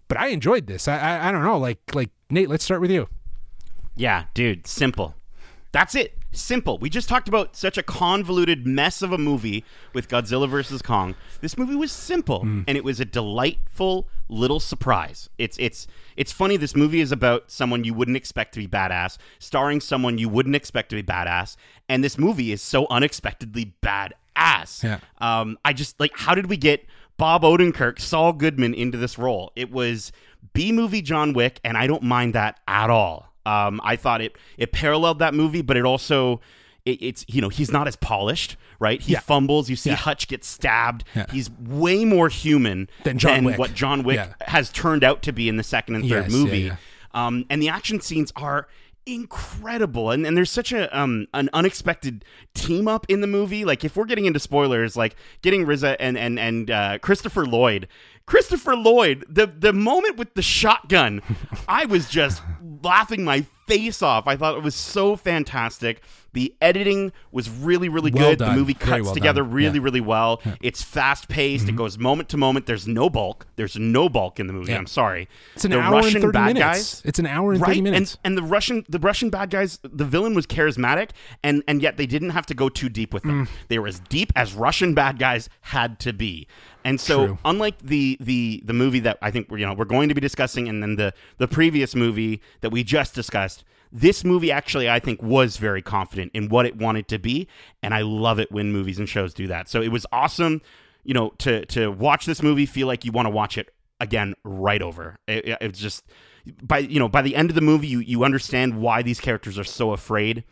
But I enjoyed this. I, I I don't know. Like like Nate, let's start with you. Yeah, dude, simple. That's it. Simple. We just talked about such a convoluted mess of a movie with Godzilla versus Kong. This movie was simple and it was a delightful little surprise. It's it's it's funny this movie is about someone you wouldn't expect to be badass, starring someone you wouldn't expect to be badass, and this movie is so unexpectedly badass. Yeah. Um I just like how did we get Bob Odenkirk, Saul Goodman into this role? It was B movie John Wick and I don't mind that at all. Um, I thought it it paralleled that movie, but it also it, it's you know he's not as polished, right? He Yeah. fumbles. You see Yeah. Hutch get stabbed. Yeah. He's way more human Than John Wick. what John Wick has turned out to be in the second and third Yes, movie. Um, and the action scenes are incredible and, and there's such a um an unexpected team up in the movie like if we're getting into spoilers like getting RZA and and and uh, Christopher Lloyd Christopher Lloyd the the moment with the shotgun I was just laughing my face off I thought it was so fantastic the editing was really really Well good done. the movie cuts well together done. really Yeah. really well it's fast paced Mm-hmm. it goes moment to moment there's no bulk there's no bulk in the movie Yeah. I'm sorry It's an the hour Russian and thirty bad minutes. guys It's an hour and right thirty minutes. and and the russian the russian bad guys the villain was charismatic and and yet they didn't have to go too deep with Mm. them they were as deep as russian bad guys had to be and so True. unlike the the the movie that i think we're you know we're going to be discussing and then the the previous movie that we just discussed this movie actually i think was very confident in what it wanted to be and i love it when movies and shows do that. So it was awesome you know to to watch this movie feel like you want to watch it again right over. It, it- it's just by you know by the end of the movie you you understand why these characters are so afraid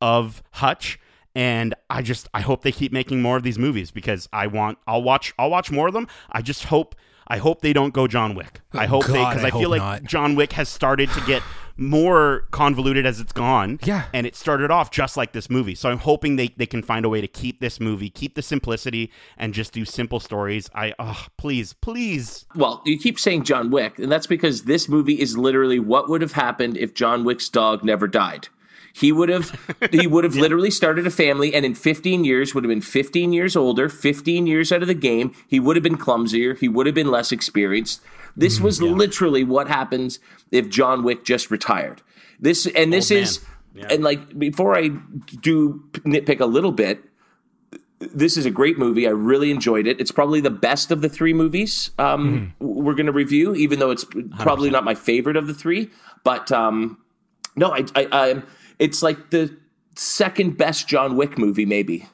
of hutch and i just i hope they keep making more of these movies because i want i'll watch i'll watch more of them. I just hope i hope they don't go john wick i oh, hope they because I I, feel like not. john wick has started to get more convoluted as it's gone Yeah. and it started off just like this movie so i'm hoping they, they can find a way to keep this movie keep the simplicity and just do simple stories i oh please please Well, you keep saying John Wick, and that's because this movie is literally what would have happened if John Wick's dog never died. He would have he would have literally started a family and in 15 years would have been 15 years older, 15 years out of the game. He would have been clumsier, he would have been less experienced. This was literally what happens if John Wick just retired. This and this man. is and like before I do nitpick a little bit, this is a great movie. I really enjoyed it. It's probably the best of the three movies um, w- we're going to review, even though it's probably not my favorite of the three. But um, no, I, I, I, it's like the second best John Wick movie, maybe.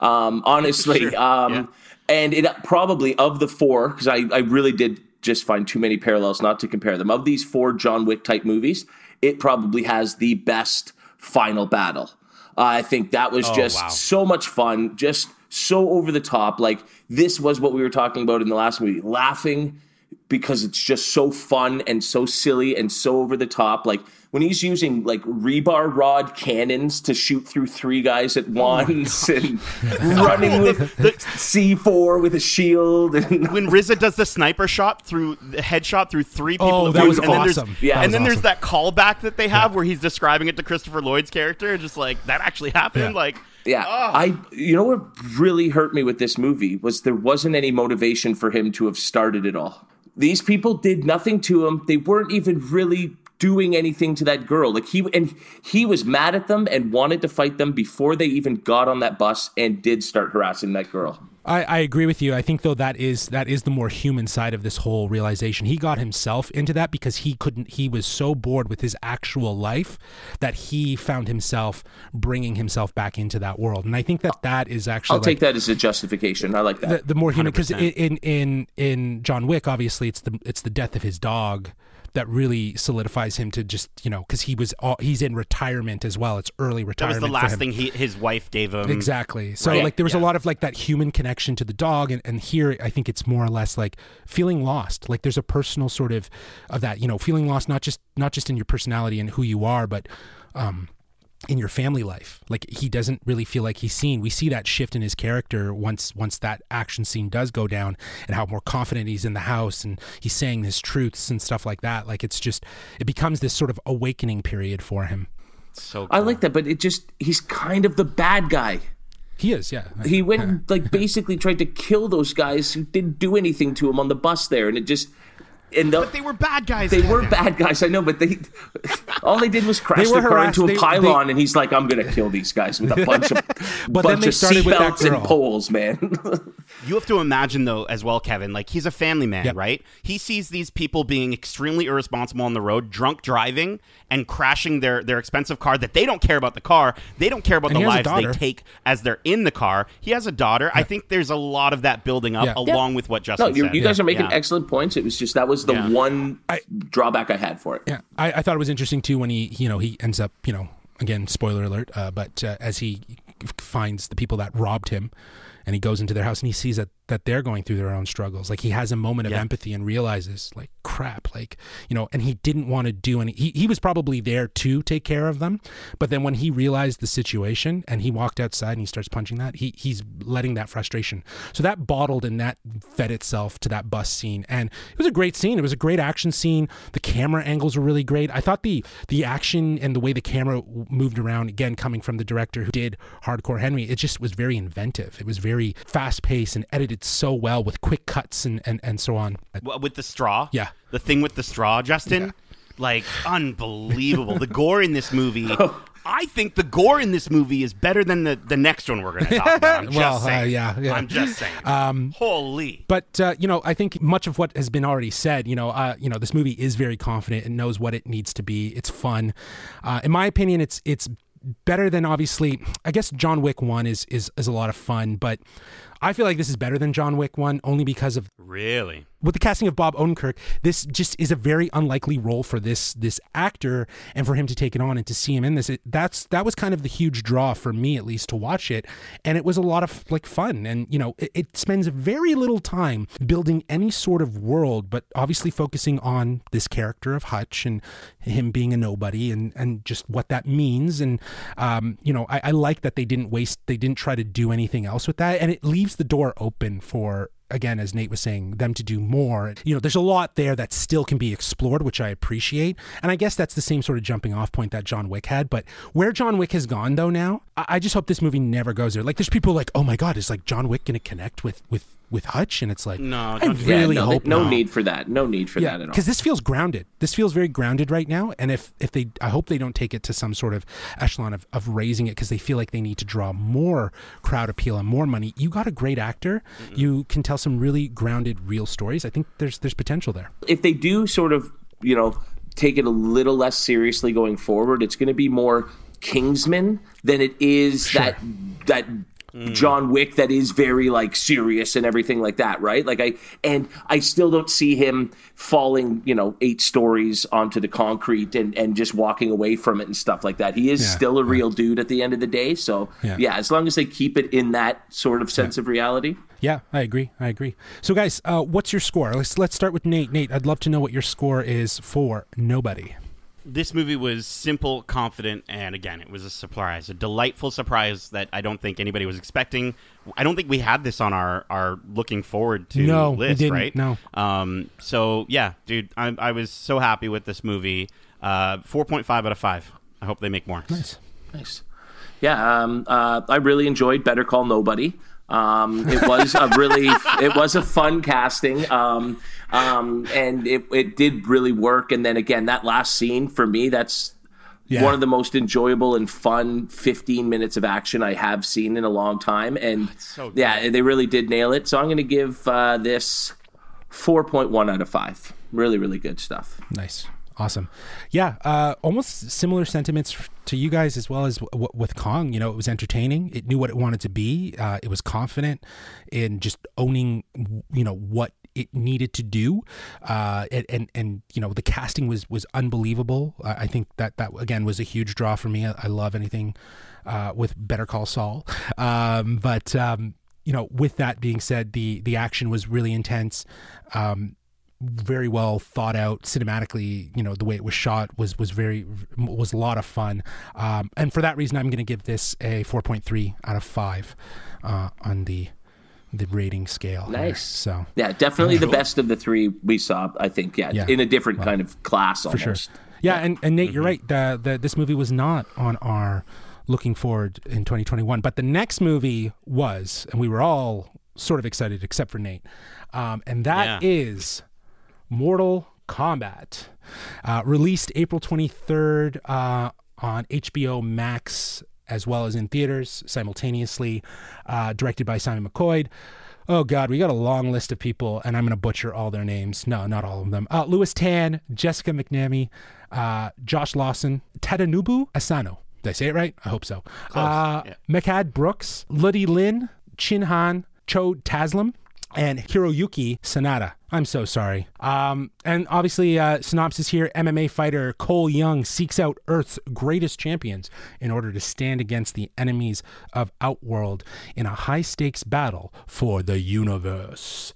Um, honestly, Sure. um, Yeah. and it probably of the four because I, I really did just find too many parallels not to compare them. Of these four John Wick type movies, it probably has the best final battle. I think that was just wow. so much fun, just so over the top. Like this was what we were talking about in the last movie, laughing because it's just so fun and so silly and so over the top. Like when he's using like rebar rod cannons to shoot through three guys at oh once and running with the C4 with a shield and when RZA does the sniper shot through the headshot through three oh, people, Oh, that was and then awesome. There's, Yeah. and That then was there's that callback that they have where he's describing it to Christopher Lloyd's character, and just like that actually happened. Yeah. Like, Yeah, I you know what really hurt me with this movie was there wasn't any motivation for him to have started it all. These people did nothing to him. They weren't even really doing anything to that girl. Like he and he was mad at them and wanted to fight them before they even got on that bus and did start harassing that girl. I, I agree with you. I think though that is that is the more human side of this whole realization. He got himself into that because he couldn't. He was so bored with his actual life that he found himself bringing himself back into that world. And I think that that is actually I'll take that as a justification. I like that. the, the more human because in, in in John Wick, obviously it's the it's the death of his dog that really solidifies him to just you know because he was all, he's in retirement as well. It's early retirement. That was the last thing he, his wife gave him. Exactly. So Right. like there was a lot of like that human connection to the dog and, and here I think it's more or less like feeling lost. Like there's a personal sort of of that, you know, feeling lost not just not just in your personality and who you are, but um in your family life. Like he doesn't really feel like he's seen. We see that shift in his character once once that action scene does go down and how more confident he's in the house and he's saying his truths and stuff like that. Like it's just it becomes this sort of awakening period for him. So I like that, but it just he's kind of the bad guy. He is, yeah. He went and, like basically tried to kill those guys who didn't do anything to him on the bus there, and it just and the, But they were bad guys. they were bad guys. I know, but they all they did was crash They were their car into a they- pylon, and he's like, "I'm gonna kill these guys with a bunch of But bunch then they of started with that seatbelts and poles, man." You have to imagine though, as well, Kevin. Like he's a family man, Yep. right? He sees these people being extremely irresponsible on the road, drunk driving, and crashing their their expensive car. That they don't care about the car. They don't care about And the he has a lives they take as they're in the car. He has a daughter. I think there's a lot of that building up, Yeah. along with what Justin you, said. you guys are making Yeah. excellent points. It was just that was the Yeah. one drawback I had for it. Yeah, I, I thought it was interesting too when he, you know, he ends up, you know, again, spoiler alert, uh, but uh, as he finds the people that robbed him, and he goes into their house and he sees that that they're going through their own struggles. Like he has a moment of Yeah. empathy and realizes, like, crap, like, you know, and he didn't want to do any. He he was probably there to take care of them, but then when he realized the situation and he walked outside and he starts punching that, he he's letting that frustration. So that bottled and that fed itself to that bus scene, and it was a great scene. It was a great action scene. The camera angles were really great. I thought the the action and the way the camera moved around, again, coming from the director who did Hardcore Henry, it just was very inventive. It was very fast paced and edited so well with quick cuts and and, and so on. With the straw. Yeah. The thing with the straw, Justin. Like unbelievable. the gore in this movie. I think the gore in this movie is better than the, the next one we're going to talk about. I'm just Well, uh, saying. yeah, yeah. I'm just saying. Um, Holy. But uh, you know, I think much of what has been already said. You know, uh, you know, this movie is very confident and knows what it needs to be. It's fun. Uh, in my opinion, it's it's better than obviously. I guess John Wick one is is is a lot of fun, but I feel like this is better than John Wick one only because of Really? with the casting of Bob Odenkirk, this just is a very unlikely role for this this actor, and for him to take it on and to see him in this, it, that's that was kind of the huge draw for me at least to watch it, and it was a lot of like fun, and you know it, it spends very little time building any sort of world, but obviously focusing on this character of Hutch and him being a nobody, and and just what that means, and um, you know I, I like that they didn't waste, they didn't try to do anything else with that, and it leaves the door open for again, as Nate was saying, them to do more. You know, there's a lot there that still can be explored, which I appreciate. And I guess that's the same sort of jumping off point that John Wick had. But where John Wick has gone though now, I, I just hope this movie never goes there. Like there's people like, oh my God, is like John Wick gonna connect with with with Hutch? And it's like No, I don't do that. really no, hope no not. need for that. No need for Yeah, that at all. because this feels grounded. This feels very grounded right now. And if if they, I hope they don't take it to some sort of echelon of, of raising it because they feel like they need to draw more crowd appeal and more money. You got a great actor. You can tell some really grounded, real stories. I think there's there's potential there. if they do sort of, you know, take it a little less seriously going forward, it's going to be more Kingsman than it is that that John Wick that is very like serious and everything like that, right? Like I and I still don't see him falling, you know, eight stories onto the concrete and and just walking away from it and stuff like that. He is Yeah, still a real dude at the end of the day. So Yeah. yeah, as long as they keep it in that sort of sense of reality. Yeah, I agree. I agree. So, guys, uh, what's your score? Let's let's start with Nate. Nate, I'd love to know what your score is for Nobody. This movie was simple, confident, and again, it was a surprise, a delightful surprise that I don't think anybody was expecting. I don't think we had this on our, our looking forward to No, we list, didn't, right? no. Um, so yeah, dude, I, I was so happy with this movie. Uh, Four point five out of five. I hope they make more. Nice. Nice. Yeah, um, uh, I really enjoyed Better Call Nobody. Um, it was a really, it was a fun casting, um, um, and it, it did really work. And then again, that last scene for me, that's Yeah. one of the most enjoyable and fun 15 minutes of action I have seen in a long time. And so yeah, they really did nail it. So I'm going to give uh, this 4.1 out of 5. Really, really good stuff. Nice. Awesome. Yeah, uh, almost similar sentiments to you guys as well as w- with Kong. You know, it was entertaining. It knew what it wanted to be. Uh, it was confident in just owning, you know, what it needed to do. Uh, and, and, and, you know, the casting was, was unbelievable. I I think that that, again, was a huge draw for me. I, I love anything uh, with Better Call Saul. Um, but, um, you know, with that being said, the, the action was really intense. Um, very well thought out cinematically you know the way it was shot was was very was a lot of fun um, and for that reason i'm going to give this a 4.3 out of 5 uh, on the the rating scale here. Nice. so Yeah, definitely the best of the three we saw, I think. Yeah, Yeah. in a different kind of class for sure yeah and, and nate you're right the, the this movie was not on our looking forward in 2021 but the next movie was and we were all sort of excited except for nate um, and that Yeah. is Mortal Kombat, uh, released April 23rd uh, on HBO Max as well as in theaters simultaneously, uh, directed by Simon McQuoid. Oh God, we got a long list of people, and I'm going to butcher all their names. No, not all of them. Uh, Lewis Tan, Jessica McNamee, uh, Josh Lawson, Tadanobu Asano. Did I say it right? I hope so. Uh, yeah. Brooks, Ludi Lin, Chin Han, Joe Taslim, and Hiroyuki Sanada. I'm so sorry. Um, and obviously, uh, synopsis here MMA fighter Cole Young seeks out Earth's greatest champions in order to stand against the enemies of Outworld in a high stakes battle for the universe.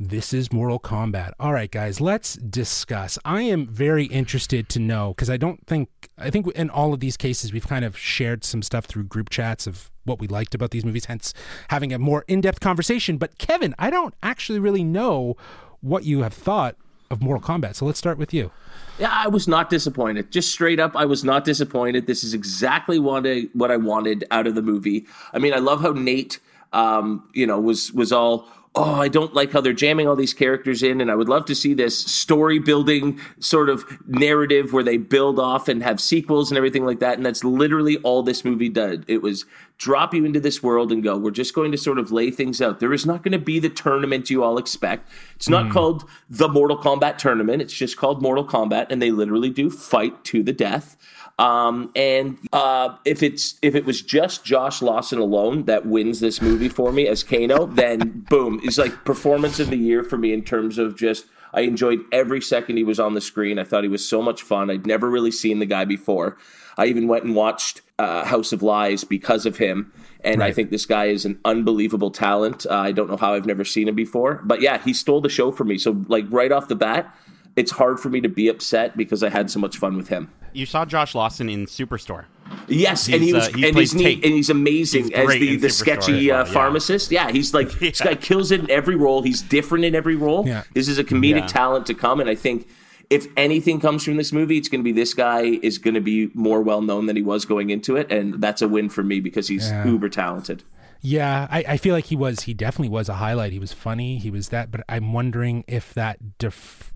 This is Mortal Kombat. All right, guys, let's discuss. I am very interested to know because I don't think, I think in all of these cases, we've kind of shared some stuff through group chats of what we liked about these movies, hence having a more in depth conversation. But Kevin, I don't actually really know what you have thought of Mortal Kombat. So let's start with you. Yeah, I was not disappointed. Just straight up, I was not disappointed. This is exactly what I what I wanted out of the movie. I mean, I love how Nate, um, you know, was was all. Oh, I don't like how they're jamming all these characters in, and I would love to see this story building sort of narrative where they build off and have sequels and everything like that. And that's literally all this movie did. It was drop you into this world and go, we're just going to sort of lay things out. There is not going to be the tournament you all expect. It's not hmm. called the Mortal Kombat tournament. It's just called Mortal Kombat, and they literally do fight to the death. Um, and uh, if it's if it was just Josh Lawson alone that wins this movie for me as Kano, then boom, it's like performance of the year for me in terms of just I enjoyed every second he was on the screen. I thought he was so much fun. I'd never really seen the guy before. I even went and watched uh, House of Lies because of him. And I think this guy is an unbelievable talent. Uh, I don't know how I've never seen him before. But yeah, he stole the show for me. So, like, right off the bat, it's hard for me to be upset because I had so much fun with him. You saw Josh Lawson in Superstore. Yes, and he was, uh, he and he's neat, and he's amazing He's as the, the sketchy as well, uh, pharmacist. Yeah, he's like this guy kills it in every role. He's different in every role. Yeah. This is a comedic Yeah. talent to come, and I think if anything comes from this movie, it's going to be this guy is going to be more well known than he was going into it, and that's a win for me because he's Yeah. uber talented. Yeah, I, I feel like he was. He definitely was a highlight. He was funny. He was that. But I'm wondering if that def-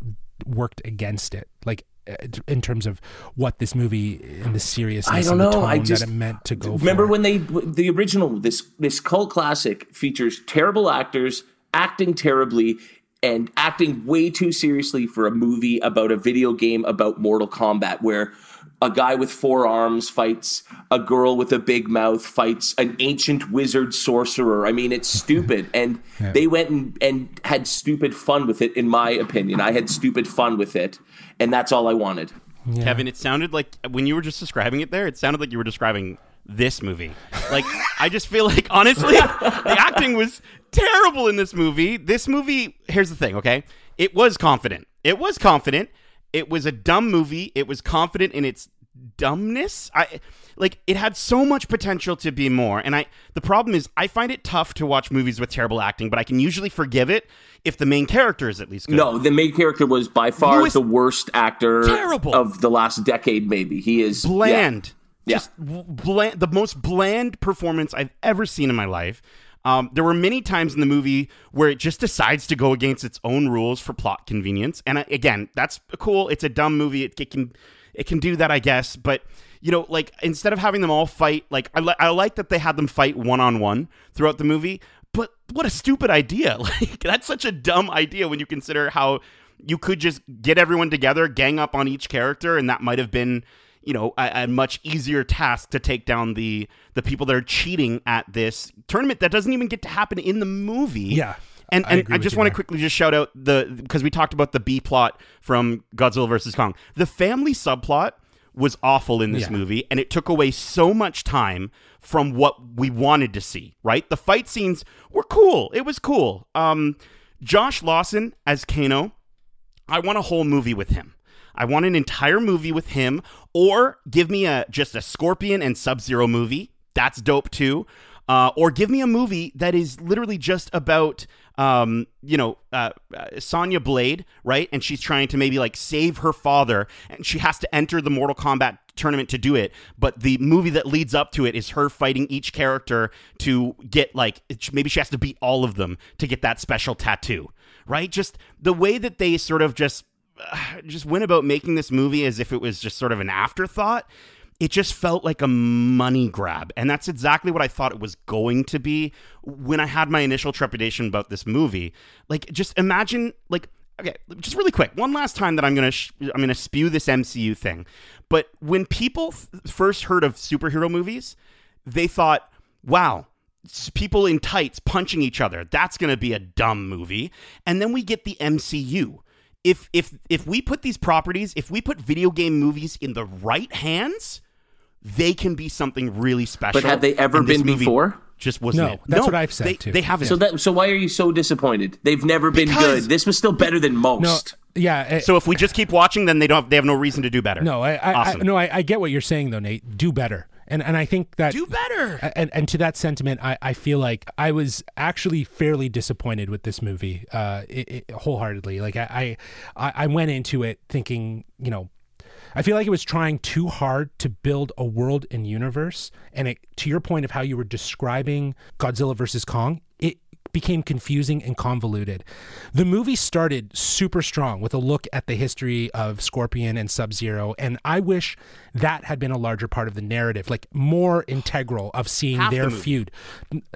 worked against it, like uh, in terms of what this movie and the seriousness I don't and the know. tone I just that it meant to go. Remember for. when they the original this this cult classic features terrible actors acting terribly and acting way too seriously for a movie about a video game about Mortal Kombat where a guy with four arms fights a girl with a big mouth fights an ancient wizard sorcerer. I mean, it's stupid. And they went and, and had stupid fun with it, in my opinion. I had stupid fun with it, and that's all I wanted. Kevin, it sounded like when you were just describing it there, it sounded like you were describing this movie. Like, I just feel like, honestly, the acting was terrible in this movie. This movie, here's the thing, okay? It was confident. It was confident. It was a dumb movie. It was confident in its dumbness. I like it had so much potential to be more. And I the problem is I find it tough to watch movies with terrible acting, but I can usually forgive it if the main character is at least good. No, the main character was by far the worst actor Terrible. of the last decade. Maybe he is bland. Yeah. Just w- bland, the most bland performance I've ever seen in my life. Um, there were many times in the movie where it just decides to go against its own rules for plot convenience, and again, that's cool. It's a dumb movie. It, it can it can do that, I guess. But you know, like instead of having them all fight, like I, li- I like that they had them fight one on one throughout the movie. But what a stupid idea! Like that's such a dumb idea when you consider how you could just get everyone together, gang up on each character, and that might have been you know a, a, much easier task to take down the the people that are cheating at this tournament that doesn't even get to happen in the movie. Yeah. And, I and agree I, just want to quickly just shout out the because we talked about the B plot from Godzilla versus Kong. The family subplot was awful in this Yeah. movie, and it took away so much time from what we wanted to see. Right, the fight scenes were cool. It was cool. Um, Josh Lawson as Kano, I want a whole movie with him. I want an entire movie with him, or give me a just a Scorpion and Sub Zero movie. That's dope too. Uh, or give me a movie that is literally just about, um, you know, uh, uh, Sonya Blade, right? And she's trying to maybe like save her father, and she has to enter the Mortal Kombat tournament to do it. But the movie that leads up to it is her fighting each character to get like maybe she has to beat all of them to get that special tattoo, right? Just the way that they sort of just just went about making this movie as if it was just sort of an afterthought. It just felt like a money grab. And that's exactly what I thought it was going to be when I had my initial trepidation about this movie. Like, just imagine, like, okay, just really quick, one last time that I'm gonna sh- I'm gonna spew this MCU thing. But when people f- first heard of superhero movies, they thought, "Wow, people in tights punching each other. That's going to be a dumb movie." And then we get the MCU. If if if we put these properties, if we put video game movies in the right hands, they can be something really special. But have they ever And been before? Just wasn't No, it? that's what I've said, they, too. They haven't. So that so why are you so disappointed? They've never been Because- good. This was still better than No, most. yeah. eh, so if we just keep watching, then they don't. Have, they have no reason to do better. no, I, I, awesome. I no, I, I get what you're saying though, Nate. Do better, and and I think that do better. and and to that sentiment, I, I feel like I was actually fairly disappointed with this movie, uh, it, it, wholeheartedly. Like I, I I went into it thinking, you know, I feel like it was trying too hard to build a world and universe, and it to your point of how you were describing Godzilla versus Kong, became confusing and convoluted. The movie started super strong with a look at the history of Scorpion and Sub Zero, and I wish that had been a larger part of the narrative, like more integral of seeing Half their movie. feud.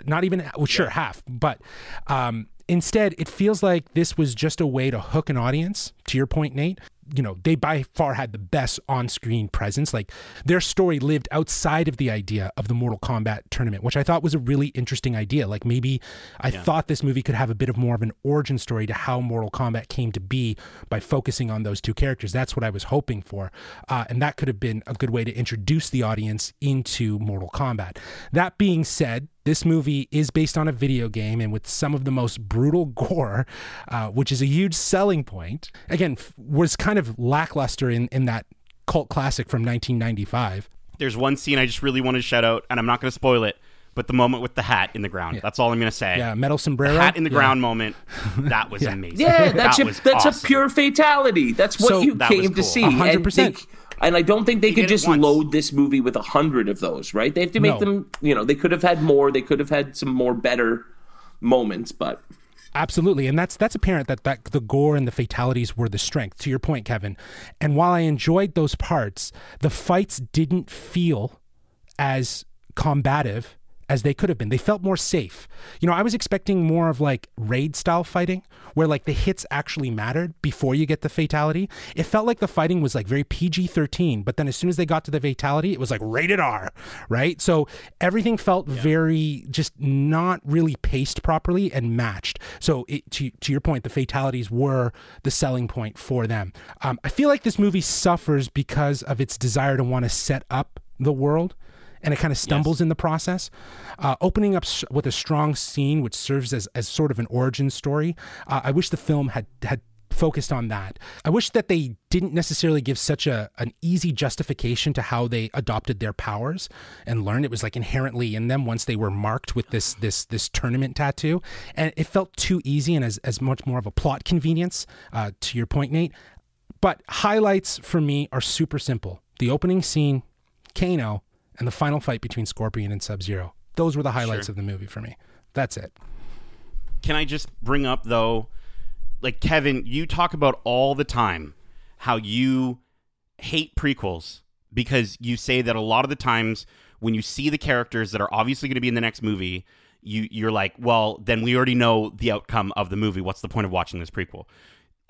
Not even, well, sure, half, but um, instead, it feels like this was just a way to hook an audience. To your point, Nate, you know, they by far had the best on screen presence. Like their story lived outside of the idea of the Mortal Kombat tournament, which I thought was a really interesting idea. Like maybe I thought this movie could have a bit of more of an origin story to how Mortal Kombat came to be by focusing on those two characters. That's what I was hoping for. Uh, and that could have been a good way to introduce the audience into Mortal Kombat. That being said, this movie is based on a video game and with some of the most brutal gore, uh, which is a huge selling point. Again, f- was kind of lackluster in, in that cult classic from 1995. There's one scene I just really want to shout out, and I'm not going to spoil it. But the moment with the hat in the ground. That's all I'm going to say. Yeah, metal sombrero. The hat in the Yeah. ground moment. That was amazing. Yeah, that's that a was that's awesome. a pure fatality. That's what So- you That was came to see. Hundred And percent. they- And I don't think they did could just load this movie with a hundred of those, right? They have to make No. them. You know, they could have had more. They could have had some more better moments, but Absolutely, and that's that's apparent that that the gore and the fatalities were the strength. To your point, Kevin, and while I enjoyed those parts, the fights didn't feel as combative as they could have been. They felt more safe. You know, I was expecting more of like raid style fighting where like the hits actually mattered before you get the fatality. It felt like the fighting was like very PG-13, but then as soon as they got to the fatality, it was like rated R, right? So everything felt very just not really paced properly and matched. So it, to to your point, the fatalities were the selling point for them. Um, I feel like this movie suffers because of its desire to want to set up the world and it kind of stumbles in the process. Uh, opening up s- with a strong scene, which serves as, as sort of an origin story. Uh, I wish the film had had focused on that. I wish that they didn't necessarily give such a an easy justification to how they adopted their powers and learned it was like inherently in them once they were marked with this this this tournament tattoo, and it felt too easy and as as much more of a plot convenience. Uh, to your point, Nate. But highlights for me are super simple. The opening scene, Kano, and the final fight between Scorpion and Sub Zero. Those were the highlights of the movie for me. That's it. Can I just bring up though, like Kevin, you talk about all the time how you hate prequels because you say that a lot of the times when you see the characters that are obviously going to be in the next movie, you you're like, well, then we already know the outcome of the movie. What's the point of watching this prequel?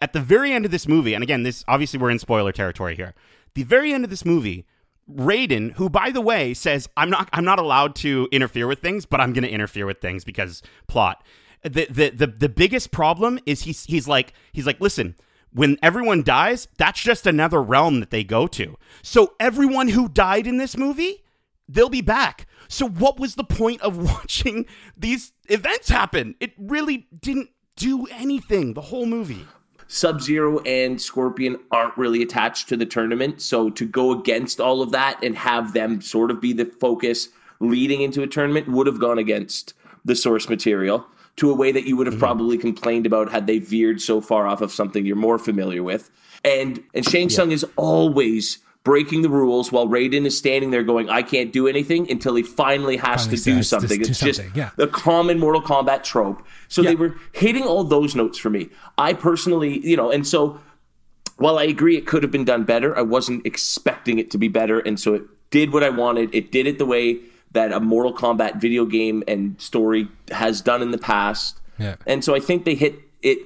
At the very end of this movie, and again, this obviously we're in spoiler territory here. The very end of this movie, Raiden, who by the way says, "I'm not I'm not allowed to interfere with things, but I'm going to interfere with things because plot." The, the the the biggest problem is he's he's like he's like, "Listen, when everyone dies, that's just another realm that they go to. So everyone who died in this movie, they'll be back. So what was the point of watching these events happen? It really didn't do anything the whole movie. Sub Zero and Scorpion aren't really attached to the tournament. So to go against all of that and have them sort of be the focus leading into a tournament would have gone against the source material to a way that you would have mm-hmm. probably complained about had they veered so far off of something you're more familiar with. And and Shang Tsung yeah. is always breaking the rules while Raiden is standing there going, I can't do anything until he finally has finally to do something. To, it's just yeah. the common Mortal Kombat trope. So yeah. they were hitting all those notes for me. I personally, you know, and so while I agree it could have been done better, I wasn't expecting it to be better. And so it did what I wanted. It did it the way that a Mortal Kombat video game and story has done in the past. Yeah. And so I think they hit it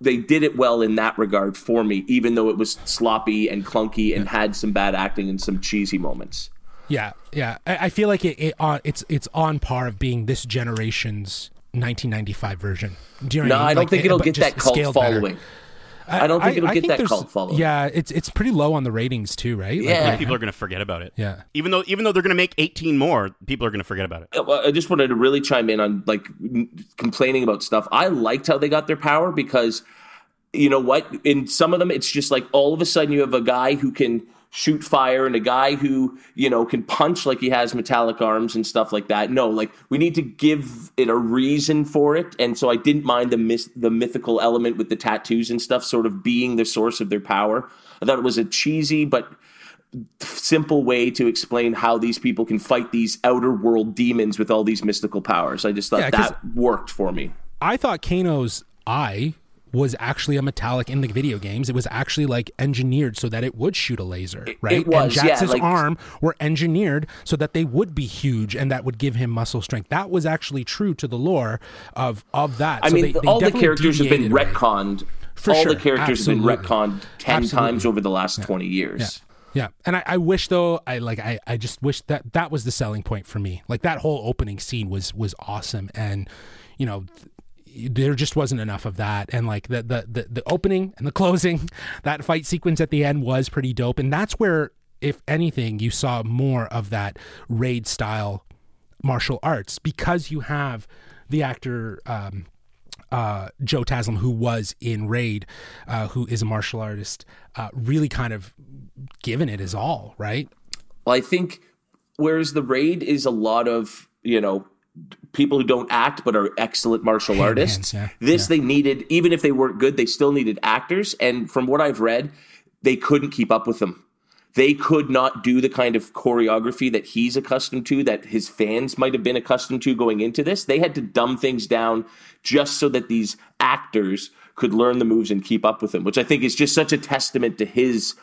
they did it well in that regard for me, even though it was sloppy and clunky and had some bad acting and some cheesy moments. Yeah, yeah. I, I feel like it, it uh, it's it's on par of being this generation's 1995 version. Do you know no, I, mean? I don't like, think it'll get that cult following. Better. I, don't think it'll I, get that cult following. Yeah, it's it's pretty low on the ratings too, right? Like, yeah, people are going to forget about it. Yeah, even though even though they're going to make 18 more, people are going to forget about it. Well, I just wanted to really chime in on like complaining about stuff. I liked how they got their power because you know what? In some of them, it's just like all of a sudden you have a guy who can shoot fire and a guy who you know can punch like he has metallic arms and stuff like that. No like we need to give it a reason for it. And so i didn't mind the mis- the mythical element with the tattoos and stuff sort of being the source of their power. I thought it was a cheesy but simple way to explain how these people can fight these outer world demons with all these mystical powers. I just thought yeah, that worked for me. I thought kano's eye was actually a metallic in the video games. It was actually like engineered so that it would shoot a laser, right? Was, and Jax's yeah, like... arm were engineered so that they would be huge and that would give him muscle strength. That was actually true to the lore of of that. I so mean, they, they all the characters have been retconned. For all sure. the characters Absolutely. have been retconned ten Absolutely. times over the last yeah. twenty years. Yeah. Yeah, and I, I, wish though I like I, I just wish that that was the selling point for me. Like that whole opening scene was was awesome, and you know there just wasn't enough of that and like the, the the the opening and the closing that fight sequence at the end was pretty dope and that's where if anything you saw more of that raid style martial arts because you have the actor um, uh, Joe Taslim, who was in Raid, uh, who is a martial artist, uh, really kind of given it his all, right? Well, I think whereas the Raid is a lot of you know people who don't act but are excellent martial Hand artists. Yeah. This yeah. they needed, even if they weren't good, they still needed actors. And from what I've read, they couldn't keep up with them. They could not do the kind of choreography that he's accustomed to, that his fans might have been accustomed to going into this. They had to dumb things down just so that these actors could learn the moves and keep up with them, which I think is just such a testament to his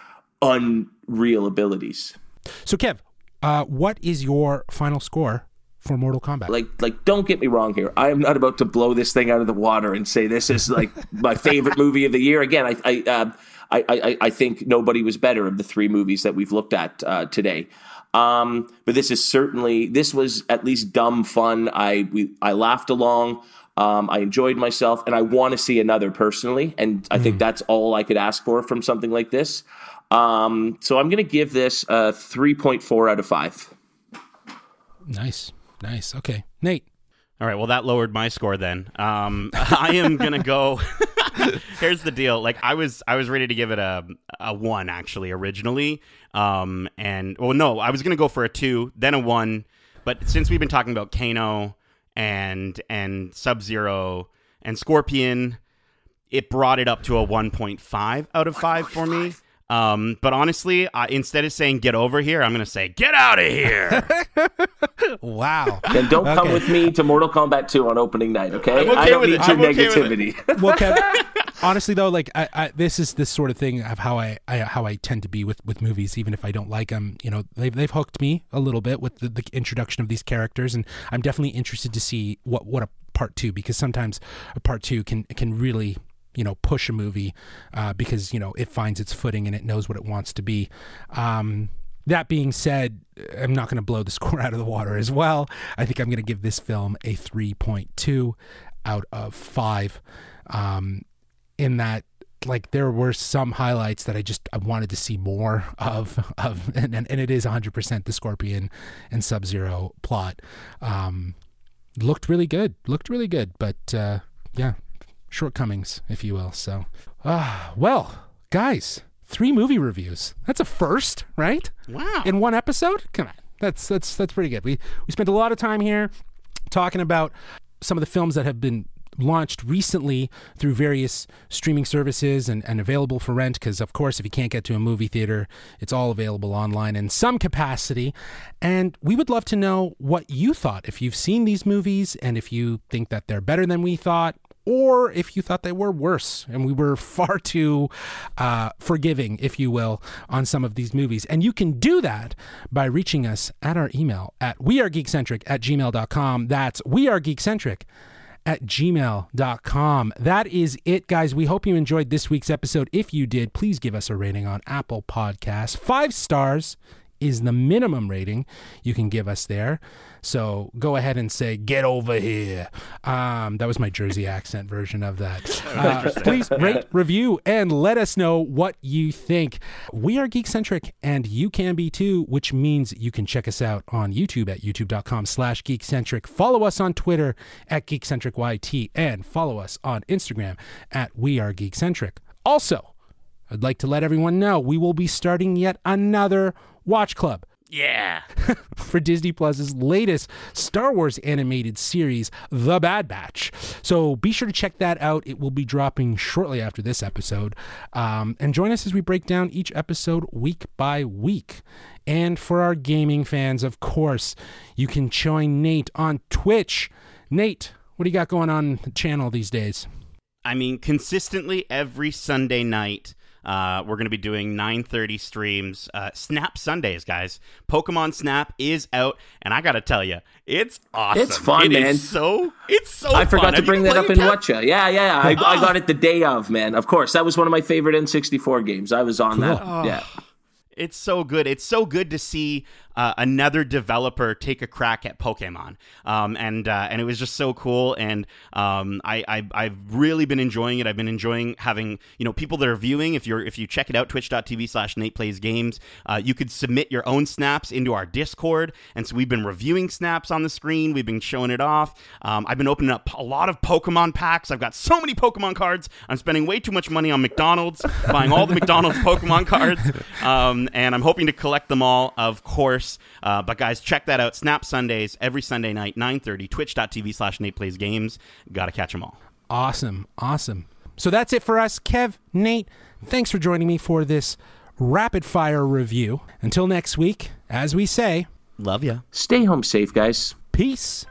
unreal abilities. So, Kev, uh, what is your final score for Mortal Kombat. Like, like, don't get me wrong here. I am not about to blow this thing out of the water and say this is like my favorite movie of the year. Again, I, I, uh, I, I, I, think nobody was better of the three movies that we've looked at uh, today. Um, but this is certainly this was at least dumb fun. I we I laughed along. Um, I enjoyed myself, and I want to see another personally. And I mm. think that's all I could ask for from something like this. Um, so I'm going to give this a 3.4 out of five. Nice. Nice. Okay. Nate. All right. Well, that lowered my score then. Um, I am gonna go. Here's the deal. Like I was, I was ready to give it a a one actually originally. Um, and well, no, I was gonna go for a two, then a one. But since we've been talking about Kano and and Sub Zero and Scorpion, it brought it up to a 1.5 out of 5 for me. Um, but honestly, I, instead of saying "get over here," I'm going to say "get out of here." wow! Then don't okay. come with me to Mortal Kombat 2 on opening night, okay? okay I don't need your negativity. well, Kev, honestly though, like I, I, this is this sort of thing of how I, I how I tend to be with with movies, even if I don't like them. You know, they've they've hooked me a little bit with the, the introduction of these characters, and I'm definitely interested to see what what a part two because sometimes a part two can can really you know push a movie uh, because you know it finds its footing and it knows what it wants to be. Um, that being said, I'm not going to blow the score out of the water as well. I think I'm going to give this film a 3.2 out of 5. Um, in that like there were some highlights that I just I wanted to see more of of and, and, it is 100% the Scorpion and Sub-Zero plot. Um, looked really good. Looked really good, but uh, yeah, shortcomings if you will. So, uh, well, guys, three movie reviews. That's a first, right? Wow. In one episode? Come on. That's that's that's pretty good. We we spent a lot of time here talking about some of the films that have been launched recently through various streaming services and, and available for rent because of course if you can't get to a movie theater it's all available online in some capacity and we would love to know what you thought if you've seen these movies and if you think that they're better than we thought or if you thought they were worse and we were far too uh, forgiving, if you will, on some of these movies. And you can do that by reaching us at our email at wearegeekcentric at gmail.com. That's wearegeekcentric at gmail.com. That is it, guys. We hope you enjoyed this week's episode. If you did, please give us a rating on Apple Podcasts. Five stars is the minimum rating you can give us there. So go ahead and say, get over here. Um, that was my Jersey accent version of that. Uh, please rate, review, and let us know what you think. We are Geekcentric, and you can be too, which means you can check us out on YouTube at youtube.com slash geekcentric. Follow us on Twitter at geekcentricyt, and follow us on Instagram at We Are Geekcentric. Also, I'd like to let everyone know we will be starting yet another Watch Club. Yeah. for Disney Plus's latest Star Wars animated series, The Bad Batch. So be sure to check that out. It will be dropping shortly after this episode. Um, and join us as we break down each episode week by week. And for our gaming fans, of course, you can join Nate on Twitch. Nate, what do you got going on the channel these days? I mean, consistently every Sunday night. Uh, we're going to be doing 9:30 streams, uh, Snap Sundays, guys. Pokemon Snap is out, and I got to tell you, it's awesome. It's fun, It man. so it's so. I forgot fun. to Have bring that up in? Watcha. Yeah, yeah. I, I got it the day of, man. Of course. That was one of my favorite N64 games. I was on that. Yeah. It's so good. It's so good to see uh, another developer take a crack at Pokemon, um, and uh, and it was just so cool. And um, I, I I've really been enjoying it. I've been enjoying having you know people that are viewing. If you're if you check it out, Twitch.tv/slash Nate Plays Games, uh, you could submit your own snaps into our Discord, and so we've been reviewing snaps on the screen. We've been showing it off. Um, I've been opening up a lot of Pokemon packs. I've got so many Pokemon cards. I'm spending way too much money on McDonald's, buying all the McDonald's Pokemon cards, um, and I'm hoping to collect them all, of course. Uh, but guys, check that out. Snap Sundays every Sunday night, 9:30. Twitch.tv slash Nate Plays Games. Got to catch them all. Awesome. Awesome. So that's it for us. Kev, Nate, thanks for joining me for this rapid fire review. Until next week, as we say, Love ya. Stay home safe, guys. peace.